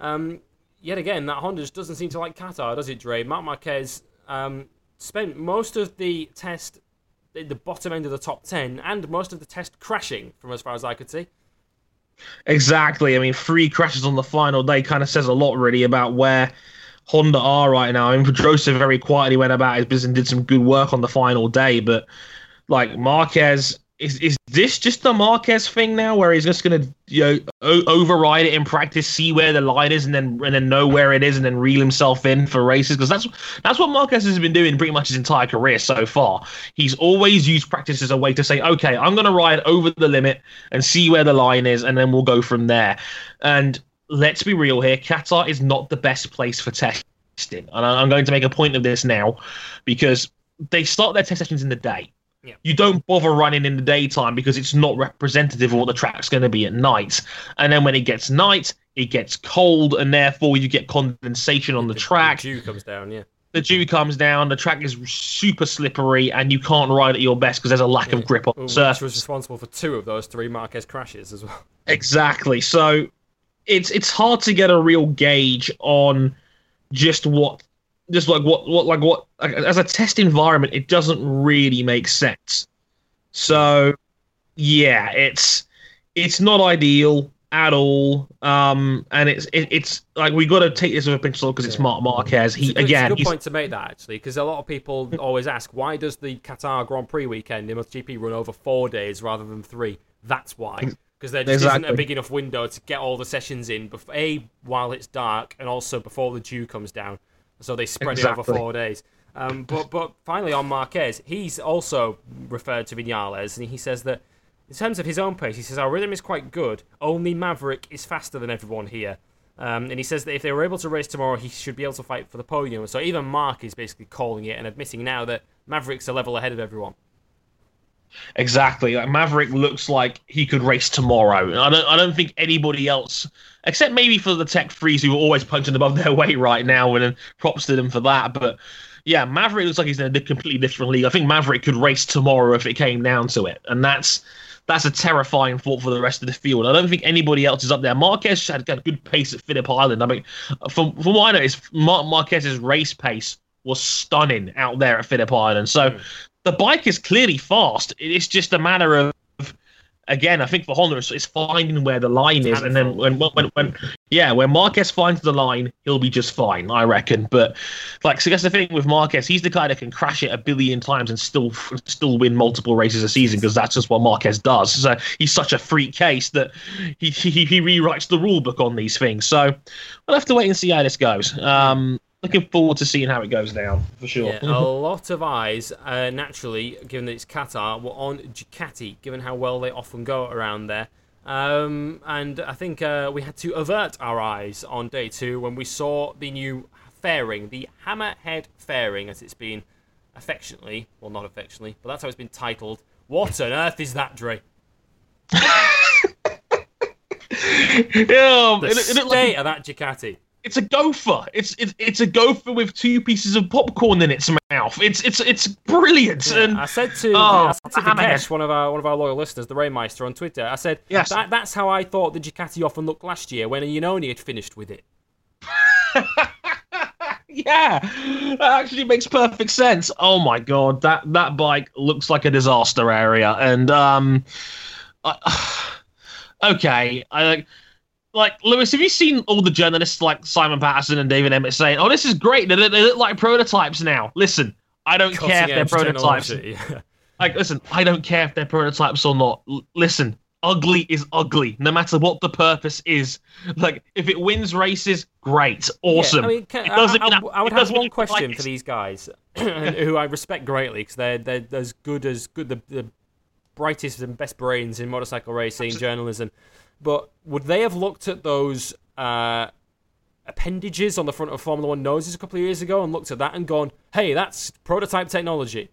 um, yet again, that Honda just doesn't seem to like Qatar, does it, Dre? Marc Marquez um, spent most of the test at the bottom end of the top 10 and most of the test crashing, from as far as I could see. Exactly. I mean, three crashes on the final day kind of says a lot, really, about where Honda are right now. I mean, Pedrosa very quietly went about his business and did some good work on the final day, but like Marquez, is is this just the Marquez thing now, where he's just gonna you know o- override it in practice, see where the line is, and then and then know where it is, and then reel himself in for races? Because that's that's what Marquez has been doing pretty much his entire career so far. He's always used practice as a way to say, okay, I'm gonna ride over the limit and see where the line is, and then we'll go from there. And let's be real here, Qatar is not the best place for testing, and I'm going to make a point of this now because they start their test sessions in the day Yeah. you don't bother running in the daytime because it's not representative of what the track's going to be at night. And then when it gets night, it gets cold, and therefore you get condensation on the track. The dew comes down, yeah. The dew comes down, the track is super slippery, and you can't ride at your best because there's a lack of grip on the Which was responsible for two of those three Marquez crashes as well. Exactly. So it's it's hard to get a real gauge on just what just like what what like what like, as a test environment it doesn't really make sense. So yeah, it's it's not ideal at all. Um and it's it, it's like we got to take this with a pinch of salt because it's Marc Marquez. He It's a good, again it's a good point to make that actually, because a lot of people always ask, why does the Qatar Grand Prix weekend in MotoGP run over four days rather than three? That's why, because there just isn't a big enough window to get all the sessions in. Before, a while it's dark, and also before the dew comes down, so they spread it over four days. Um, but but finally on Marquez, he's also referred to Vinales, and he says that in terms of his own pace, he says our rhythm is quite good. Only Maverick is faster than everyone here. Um, and he says that if they were able to race tomorrow, he should be able to fight for the podium. So even Marc is basically calling it and admitting now that Maverick's a level ahead of everyone. Exactly. Like Maverick looks like he could race tomorrow. I don't I don't think anybody else except maybe for the Tech 3s who are always punching above their weight right now and props to them for that. But yeah, Maverick looks like he's in a completely different league. I think Maverick could race tomorrow if it came down to it. And that's that's a terrifying thought for the rest of the field. I don't think anybody else is up there. Marquez had got a good pace at Phillip Island. I mean, from from what I know, is Mar- Marquez's race pace was stunning out there at Phillip Island. So hmm. the bike is clearly fast. It's just a matter of again, I think for Honda, it's, it's finding where the line is, and then when, when when yeah, when Marquez finds the line, he'll be just fine, I reckon. But like, so that's the thing with Marquez. He's the guy that can crash it a billion times and still still win multiple races a season because that's just what Marquez does. So he's such a freak case that he he, he rewrites the rule book on these things. So we'll have to wait and see how this goes. Um, looking forward to seeing how it goes down for sure. Yeah, a lot of eyes, uh, naturally, given that it's Qatar, were on Ducati, given how well they often go around there. Um, and I think uh, we had to avert our eyes on day two when we saw the new fairing, the Hammerhead fairing, as it's been affectionately, well, not affectionately, but that's how it's been titled. What on earth is that, Dre? yeah, The it, it, state like of that Ducati. It's a gopher. It's it's it's a gopher with two pieces of popcorn in its mouth. It's it's it's brilliant. And I said to, Oh, I said to. One of our one of our loyal listeners, the Rainmeister on Twitter. I said, Yes. that, that's how I thought the Ducati often looked last year when Iannone had finished with it. yeah, that actually makes perfect sense. Oh my god, that that bike looks like a disaster area. And um, I, okay, I like. Like Lewis, have you seen all the journalists like Simon Patterson and David Emmett saying, "Oh, this is great. They, they look like prototypes now." Listen, I don't care if they're prototypes. technology. Like, listen, I don't care if they're prototypes or not. L- listen, ugly is ugly, no matter what the purpose is. Like, if it wins races, great, awesome. Yeah, I mean, can, I, I- I would have one question like for these guys, who I respect greatly because they're, they're as good as good the, the brightest and best brains in motorcycle racing journalism. But would they have looked at those uh, appendages on the front of Formula One noses a couple of years ago and looked at that and gone, "Hey, that's prototype technology."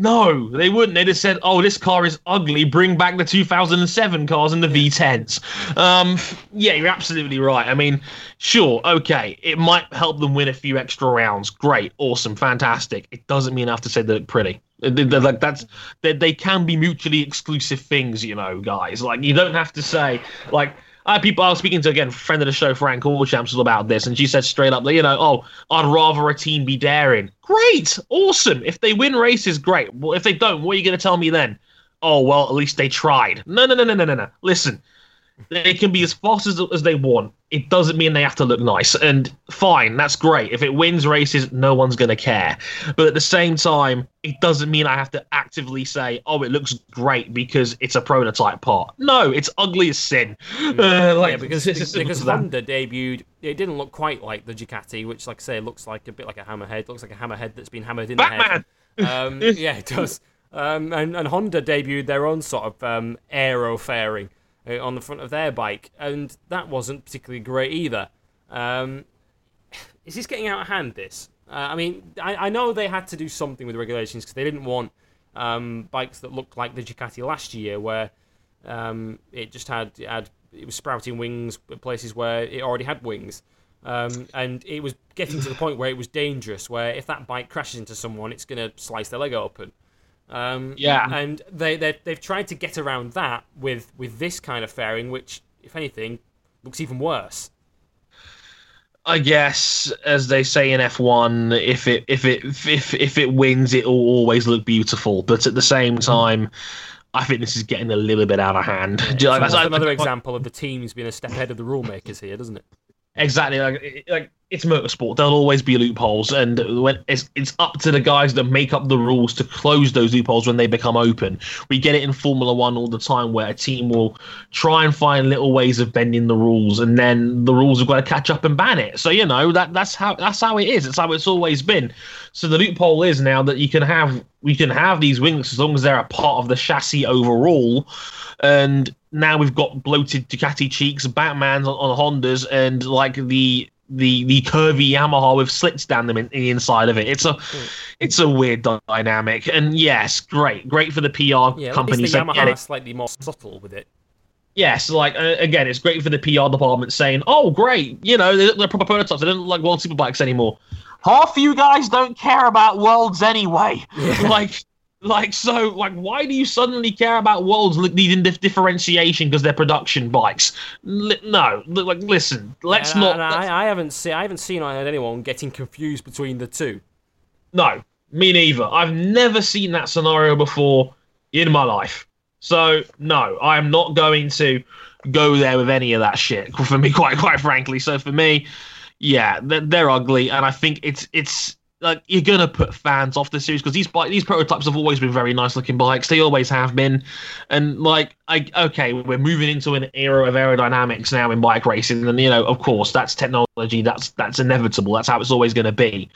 No, they wouldn't. They'd have said, "Oh, this car is ugly. Bring back the 2007 cars and the V10s." Um, yeah, you're absolutely right. I mean, sure, okay, it might help them win a few extra rounds. Great, awesome, fantastic. It doesn't mean I have to say they look pretty. They- they're like that's they, they can be mutually exclusive things, you know, guys. Like you don't have to say like. I people I was speaking to again, friend of the show, Frank Allchamps, about this, and she said straight up, that, you know, oh, I'd rather a team be daring. Great, awesome. If they win races, great. Well, if they don't, what are you going to tell me then? Oh, well, at least they tried. No, no, no, no, no, no, no. Listen, They can be as fast as, as they want. It doesn't mean they have to look nice. And fine, that's great. If it wins races, no one's going to care. But at the same time, it doesn't mean I have to actively say, oh, it looks great because it's a prototype part. No, it's ugly as sin. Uh, like, yeah, because because. Honda debuted, it didn't look quite like the Ducati, which, like I say, looks like a bit like a hammerhead. It Looks like a hammerhead that's been hammered in Batman! the head. Um, yeah, it does. Um, and, and Honda debuted their own sort of um, aero fairing on the front of their bike, and that wasn't particularly great either. Um, is this getting out of hand? This, uh, I mean, I, I know they had to do something with regulations because they didn't want um, bikes that looked like the Ducati last year, where um, it just had it had it was sprouting wings at places where it already had wings. Um, and it was getting to the point where it was dangerous, where if that bike crashes into someone, it's going to slice their leg open. Um, Yeah. and they they they've tried to get around that with with this kind of fairing, which, if anything, looks even worse. I guess, as they say in F1, if it if it if if it wins, it will always look beautiful. But at the same time, I think this is getting a little bit out of hand. It's Like, almost I- another example of the teams being a step ahead of the rule makers here, doesn't it? Exactly, like like it's motorsport. There'll always be loopholes, and when it's it's up to the guys that make up the rules to close those loopholes when they become open. We get it in Formula One all the time, where a team will try and find little ways of bending the rules, and then the rules have got to catch up and ban it. So you know that that's how that's how it is. It's how it's always been. So the loophole is now that you can have we can have these wings as long as they're a part of the chassis overall, and now we've got bloated Ducati cheeks, Batman's on, on Hondas, and like the the the curvy Yamaha with slits down them in, in the inside of it. It's a it's a weird dynamic, and yes, great, great for the PR Yeah, companies. the get Yamaha slightly more subtle with it. Yes, like uh, again, it's great for the PR department saying, "Oh, great, you know, they look like proper prototypes. They don't look like world superbikes anymore." Half of you guys don't care about worlds anyway. like, like so, like, why do you suddenly care about worlds needing dif- differentiation because they're production bikes? Li- no, li- like, listen, let's And not. and let's- I, I haven't seen I haven't seen anyone getting confused between the two. No, me neither. I've never seen that scenario before in my life. So no, I am not going to go there with any of that shit. For me, quite quite frankly. So for me, yeah, they're, they're ugly, and I think it's it's like you're gonna put fans off the series because these bike these prototypes have always been very nice looking bikes. They always have been, and like I okay, we're moving into an era of aerodynamics now in bike racing, and you know, of course, that's technology. That's that's inevitable. That's how it's always going to be.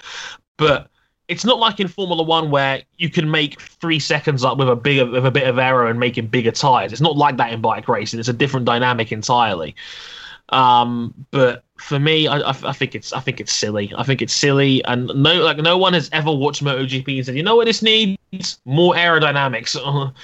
But it's not like in Formula One where you can make three seconds up with a bigger with a bit of error and making bigger tires. It's not like that in bike racing. It's a different dynamic entirely. Um, but for me, I, I, I think it's I think it's silly. I think it's silly, and no like no one has ever watched MotoGP and said, you know what this needs more aerodynamics.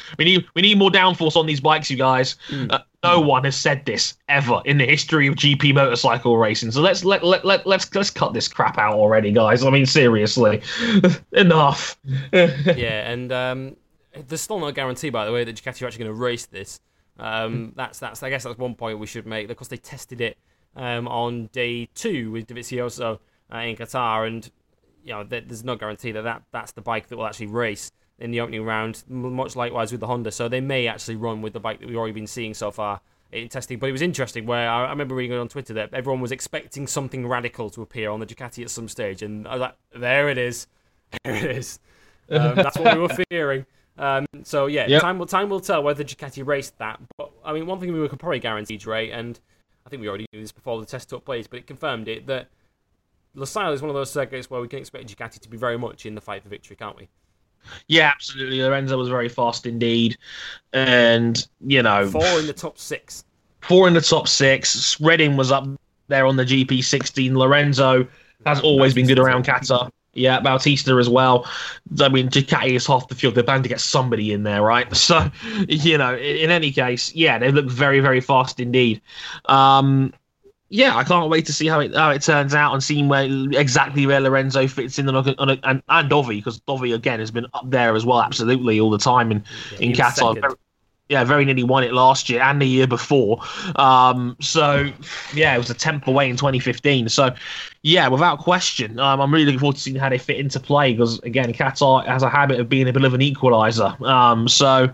we need we need more downforce on these bikes, you guys. Uh, no one has said this ever in the history of GP motorcycle racing. So let's let let, let let's let's cut this crap out already, guys. I mean, seriously, enough. yeah, and um, there's still no guarantee, by the way, that Ducati are actually going to race this. Um, that's that's I guess that's one point we should make. because they tested it um, on day two with Dovizioso uh, in Qatar, and you know there's no guarantee that, that that's the bike that will actually race in the opening round. Much likewise with the Honda, so they may actually run with the bike that we've already been seeing so far in testing. But it was interesting where I, I remember reading on Twitter that everyone was expecting something radical to appear on the Ducati at some stage, and I was like, there it is, there it is. Um, that's what we were fearing. Um, so yeah, Yep. time will time will tell whether Ducati raced that. But I mean, one thing we could probably guarantee, Dre, and I think we already knew this before the test took place, but it confirmed it that Losail is one of those circuits where we can expect Ducati to be very much in the fight for victory, can't we? Yeah, absolutely. Lorenzo was very fast indeed, and you know, Four in the top six. four in the top six. Redding was up there on the GP16. Lorenzo has always been good around Qatar. Yeah, Bautista as well. I mean, Ducati is half the field. They're bound to get somebody in there, right? So, you know, in, any case, yeah, they look very, very fast indeed. Um, yeah, I can't wait to see how it how it turns out and seeing where exactly where Lorenzo fits in on a, on a, and and Dovi because Dovi again has been up there as well, absolutely all the time in Yeah, in Qatar. second. Yeah, very nearly won it last year and the year before. Um, so yeah, it was a tenth away in 2015. So yeah, without question, um, I'm really looking forward to seeing how they fit into play because again, Qatar has a habit of being a bit of an equalizer. Um, so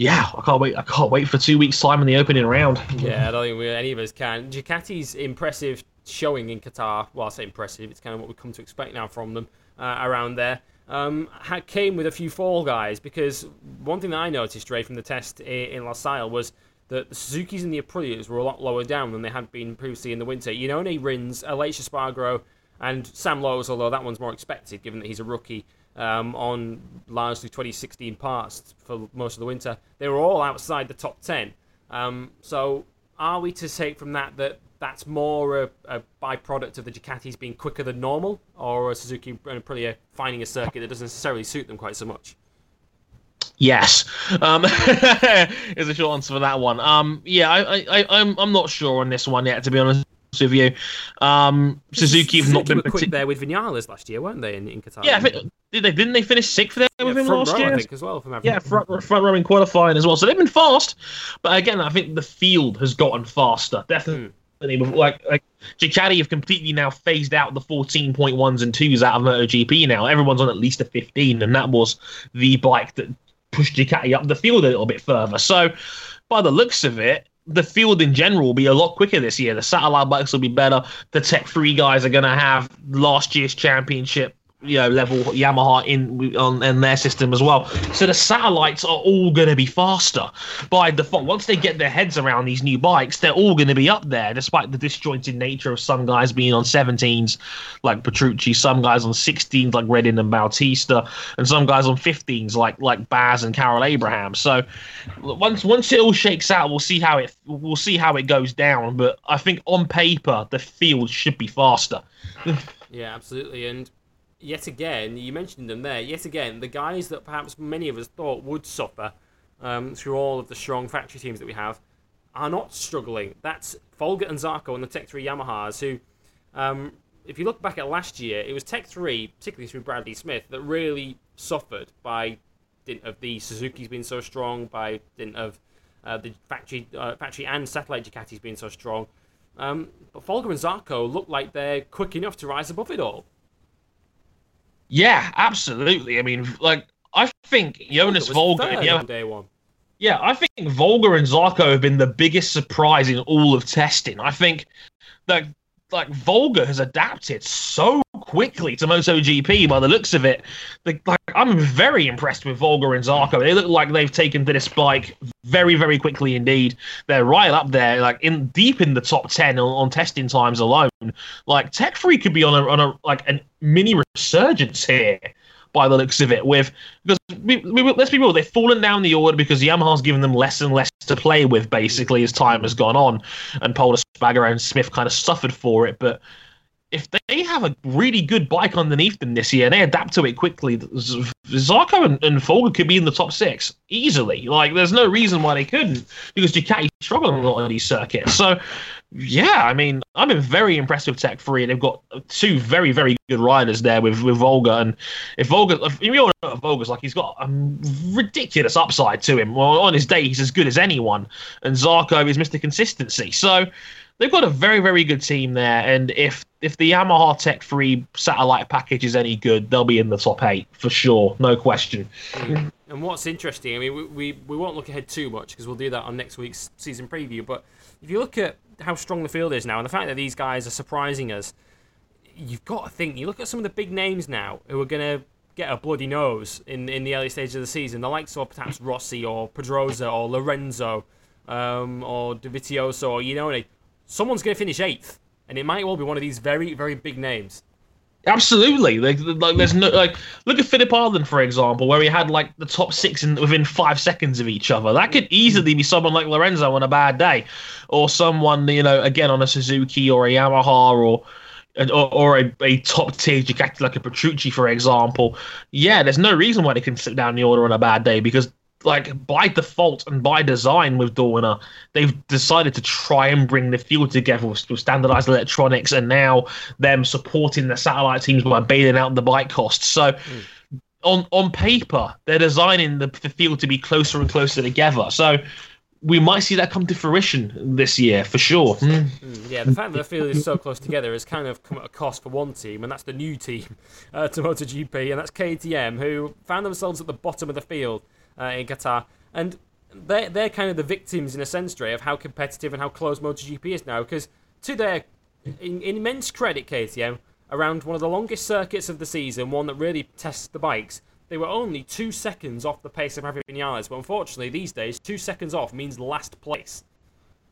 yeah, I can't wait. I can't wait for two weeks' time in the opening round. Yeah, I don't think we, any of us can. Ducati's impressive showing in Qatar. Well, I say impressive. It's kind of what we've come to expect now from them uh, around there. Um, had, came with a few fall guys because one thing that I noticed, straight from the test in, Losail was that the Suzuki's and the Aprilias were a lot lower down than they had been previously in the winter. Iannone Rins, Aleix Espargaro, and Sam Lowes, although that one's more expected given that he's a rookie um, on largely 2016 parts for most of the winter. They were all outside the top 10. Um, so are we to take from that that that's more a, a byproduct of the Ducatis being quicker than normal, or a Suzuki and Aprilia finding a circuit that doesn't necessarily suit them quite so much? Yes, um, is a short answer for that one. Um, yeah, I, I, I'm, I'm not sure on this one yet, to be honest with you. Um, Suzuki have not been were quick there with Vinales last year, weren't they in, in Qatar? Yeah, think, did they? Didn't they finish sixth there yeah, with him last row, year? I think as well. From yeah, front front row in qualifying as well. So they've been fast, but again, I think the field has gotten faster. Definitely. Hmm. Like, like Ducati have completely now phased out the 14.1s and 2s out of MotoGP now. Everyone's on at least a 15, and that was the bike that pushed Ducati up the field a little bit further. So, by the looks of it, the field in general will be a lot quicker this year. The satellite bikes will be better. The Tech 3 guys are going to have last year's championship you know level Yamaha in on in their system as well. So the satellites are all going to be faster by default. Once they get their heads around these new bikes, they're all going to be up there, despite the disjointed nature of some guys being on 17s like Petrucci, some guys on 16s like Redding and Bautista, and some guys on 15s like like Baz and Karel Abraham. So once once it all shakes out, we'll see how it we'll see how it goes down. But I think on paper the field should be faster. yeah, absolutely, and yet again, you mentioned them there. Yet again, the guys that perhaps many of us thought would suffer um, through all of the strong factory teams that we have are not struggling. That's Folger and Zarco and the Tech 3 Yamahas, who, um, if you look back at last year, it was Tech 3, particularly through Bradley Smith, that really suffered by dint of the Suzuki's being so strong, by dint of uh, the factory, uh, factory and satellite Ducati's being so strong. Um, but Folger and Zarco look like they're quick enough to rise above it all. Yeah, absolutely. I mean, like I think Jonas and Jonas, day one. Yeah, I think Folger and Zarco have been the biggest surprise in all of testing. I think that like Folger has adapted so quickly to MotoGP by the looks of it. like I'm very impressed with Folger and Zarco. They look like they've taken to this bike very, very quickly indeed. They're right up there, like in deep in the top ten on, on testing times alone. Like Tech 3 could be on a on a like a mini resurgence here by the looks of it. With because we, we, let's be real, they've fallen down the order because Yamaha's given them less and less to play with basically as time has gone on, and Poulter, Spagger, and Smith kind of suffered for it. But if they have a really good bike underneath them this year and they adapt to it quickly, Zarco and, and Folger could be in the top six easily. Like, there's no reason why they couldn't because Ducati struggling a lot on these circuits. So, yeah, I mean, I've been very impressed with Tech 3. and They've got two very, very good riders there with, with Folger. And if Folger, if you all know Folger's like, he's got a ridiculous upside to him. Well, on his day, he's as good as anyone. And Zarco is Mr. Consistency. So, they've got a very very good team there and if if the yamaha tech 3 satellite package is any good they'll be in the top eight for sure no question and what's interesting i mean we, we, we won't look ahead too much because we'll do that on next week's season preview but if you look at how strong the field is now and the fact that these guys are surprising us you've got to think you look at some of the big names now who are going to get a bloody nose in in the early stages of the season the likes of perhaps rossi or pedrosa or lorenzo um, or Dovizioso or you know someone's going to finish eighth, and it might well be one of these very, very big names. Absolutely. Like, like, there's no hmm. like look at Phillip Island for example, where he had like the top six in within five seconds of each other. That could easily be someone like Lorenzo on a bad day, or someone you know again on a Suzuki or a Yamaha or. Or, or a, a top tier Ducati like a Petrucci, for example. Yeah, there's no reason why they can sit down the order on a bad day because like by default and by design with Dorna, they've decided to try and bring the field together with, with, standardized electronics and now them supporting the satellite teams by bailing out the bike costs. So mm. on on paper, they're designing the, the field to be closer and closer together. So we might see that come to fruition this year for sure. Mm. Yeah, the fact that the field is so close together has kind of come at a cost for one team, and that's the new team uh, to MotoGP, and that's KTM, who found themselves at the bottom of the field uh, in Qatar. And they're they're kind of the victims in a sense, Dre, of how competitive and how close MotoGP is now. Because to their in, immense credit, KTM, around one of the longest circuits of the season, one that really tests the bikes, they were only two seconds off the pace of Maverick Vinales. But unfortunately, these days, two seconds off means last place.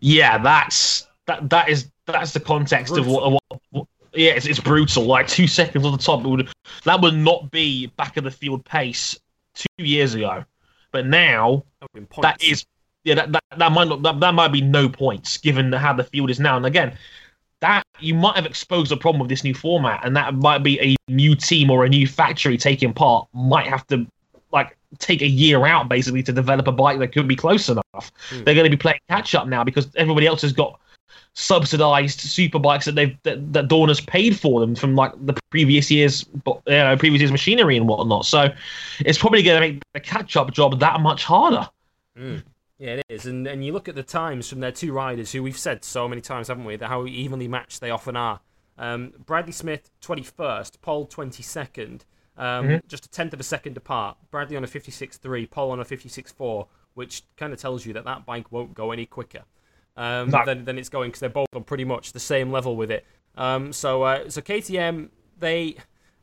Yeah, that's that. That is that's the context of what, what, what. Yeah, it's, it's brutal. Like two seconds on the top would that would not be back of the field pace two years ago, but now that is that yeah that, that, that might not that, that might be no points given how the field is now. And again, that you might have exposed a problem with this new format, and that might be a new team or a new factory taking part might have to like take a year out basically to develop a bike that could be close enough. Hmm. They're going to be playing catch up now because everybody else has got subsidized super bikes that they've that, that Dorna has paid for them from like the previous years, you know, previous years machinery and whatnot. So it's probably going to make the catch up job that much harder. Yeah, it is. And and you look at the times from their two riders, who we've said so many times, haven't we, that how evenly matched they often are. Um, Bradley Smith, 21st, Pol, 22nd, um, just a tenth of a second apart. Bradley on a 56.3, Pol on a 56.4, which kind of tells you that that bike won't go any quicker um, No. than, than it's going because they're both on pretty much the same level with it. Um, so, uh, so KTM, they.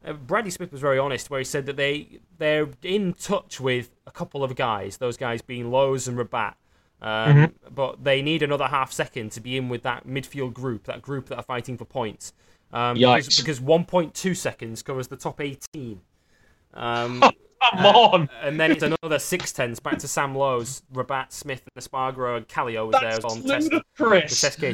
Uh, Bradley Smith was very honest, where he said that they they're in touch with a couple of guys, those guys being Lowes and Rabat, um, but they need another half second to be in with that midfield group, that group that are fighting for points. Um, because, because 1.2 seconds covers the top 18. Um, Come on, and then it's another six tenths back to Sam Lowes, Rabat, Smith, and Espargaro, and Kallio was there as that's well. on test- the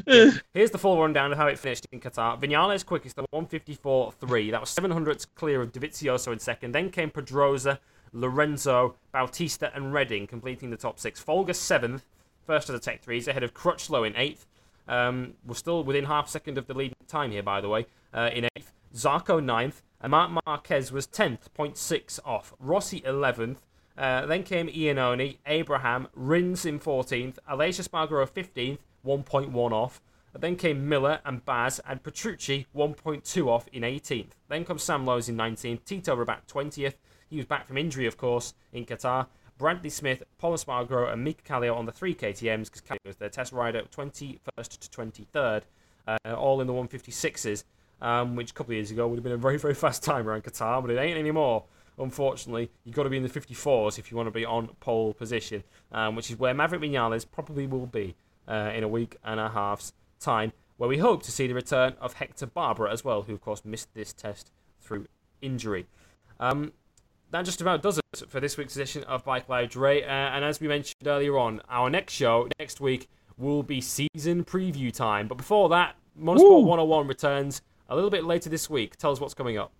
test. Here's the full rundown of how it finished in Qatar. Vinales quickest at 154.3. That was 700 clear of Dovizioso in second. Then came Pedrosa, Lorenzo, Bautista, and Redding completing the top six. Folger seventh, first of the Tech 3s, ahead of Crutchlow in eighth. Um, we're still within half second of the lead time here, by the way, uh, in eighth. Zarco ninth, and Marc Marquez was 10th, 0.6 off. Rossi 11th. Uh, then came Iannone, Abraham, Rins in 14th, Aleix Espargaro 15th, 1.1 off. Then came Miller and Baz and Petrucci 1.2 off in 18th. Then comes Sam Lowes in 19th, Tito Rabat 20th. He was back from injury, of course, in Qatar. Bradley Smith, Pol Espargaro, and Mika Kallio on the three KTMs because Kallio was their test rider 21st to 23rd, uh, all in the 156s, um, which a couple of years ago would have been a very, very fast time around Qatar, but it ain't anymore. Unfortunately, you've got to be in the 54s if you want to be on pole position, um, which is where Maverick Vinales probably will be uh, in a week and a half's time, where we hope to see the return of Hector Barbera as well, who of course missed this test through injury. Um, that just about does it for this week's edition of Bike Live Dre. Uh, and as we mentioned earlier on, our next show next week will be season preview time. But before that, Motorsport 101 returns a little bit later this week. Tell us what's coming up.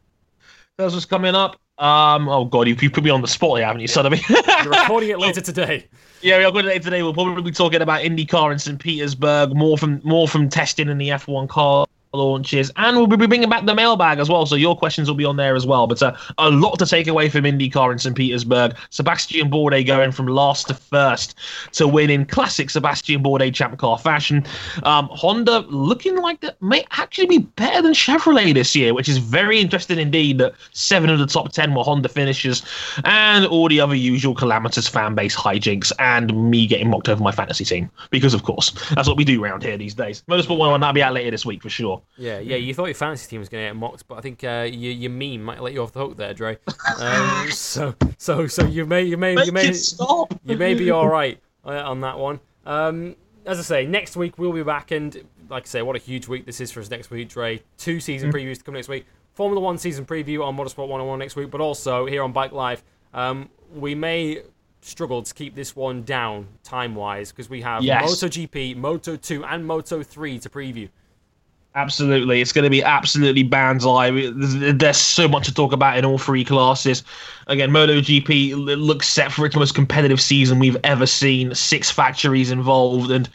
Tell us what's coming up. Um, oh god, you, you put me on the spot, here, haven't you, son of me? You're recording it later today. Yeah, we are going to today. We'll probably be talking about IndyCar in St. Petersburg, more from more from testing in the F1 car launches, and we'll be bringing back the mailbag as well. So your questions will be on there as well. But uh, a lot to take away from IndyCar in St. Petersburg. Sebastian Bourdais going from last to first to win in classic Sebastian Bourdais champ car fashion. Um, Honda looking like that may actually be better than Chevrolet this year, which is very interesting indeed. That seven of the top ten were Honda finishes, and all the other usual calamitous fan base hijinks, and me getting mocked over my fantasy team because, of course, that's what we do around here these days. Motorsport One, that'll be out later this week for sure. Yeah, yeah. You thought your fantasy team was going to get mocked, but I think uh, your, your meme might let you off the hook there, Dre. Um, so, so, so you may, you may, you may, stop. you may be all right uh, on that one. Um, as I say, next week we'll be back, and like I say, what a huge week this is for us next week, Dre. Two season previews to come next week. Formula One season preview on Motorsport 101 next week, but also here on Bike Live. Um, we may struggle to keep this one down time wise because we have Yes. MotoGP, Moto 2, and Moto 3 to preview. Absolutely, it's going to be absolutely bands live. There's, so much to talk about in all three classes. Again, MotoGP looks set for its most competitive season we've ever seen. Six factories involved, and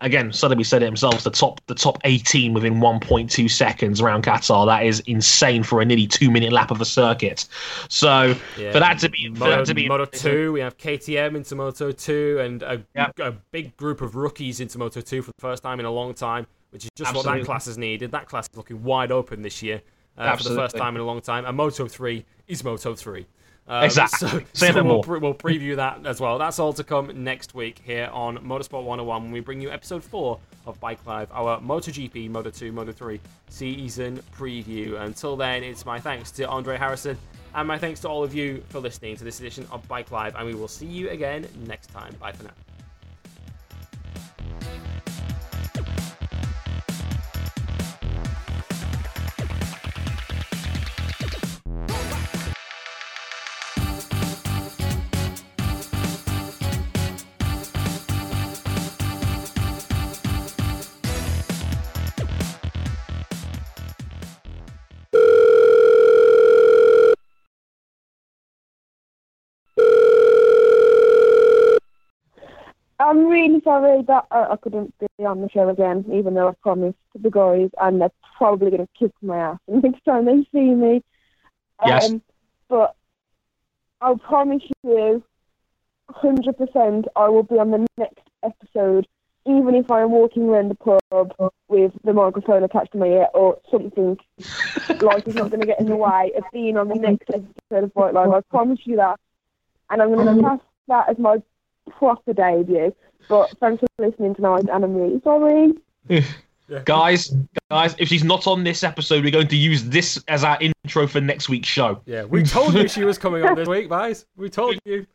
again, Sotheby said it himself: the top, the top 18 within 1.2 seconds around Qatar. That is insane for a nearly two-minute lap of a circuit. So Yeah. for that to be, Moto, that to be Moto 2, we have KTM into Moto 2, and a, Yep. a big group of rookies into Moto 2 for the first time in a long time, which is just what that class has needed. That class is looking wide open this year uh, for the first time in a long time. And Moto 3 is Moto 3. Um, Exactly. So, Say so we'll, pre- we'll preview that as well. That's all to come next week here on Motorsport 101 when we bring you episode 4 of Bike Live, our MotoGP, Moto2, Moto3 season preview. Until then, it's my thanks to Andre Harrison and my thanks to all of you for listening to this edition of Bike Live, and we will see you again next time. Bye for now. I'm really sorry that uh, I couldn't be on the show again, even though I promised the guys, and they're probably going to kick my ass the next time they see me. Yes. Um, but I will promise you, 100%, I will be on the next episode, even if I'm walking around the pub with the microphone attached to my ear or something. Life is not going to get in the way of being on the next episode of Bike Live. I promise you that. And I'm going to pass that as my proper debut. But thanks for listening tonight, and I'm really sorry. Guys, guys, if she's not on this episode, we're going to use this as our intro for next week's show. Yeah, we told you she was coming on this week, guys. We told you.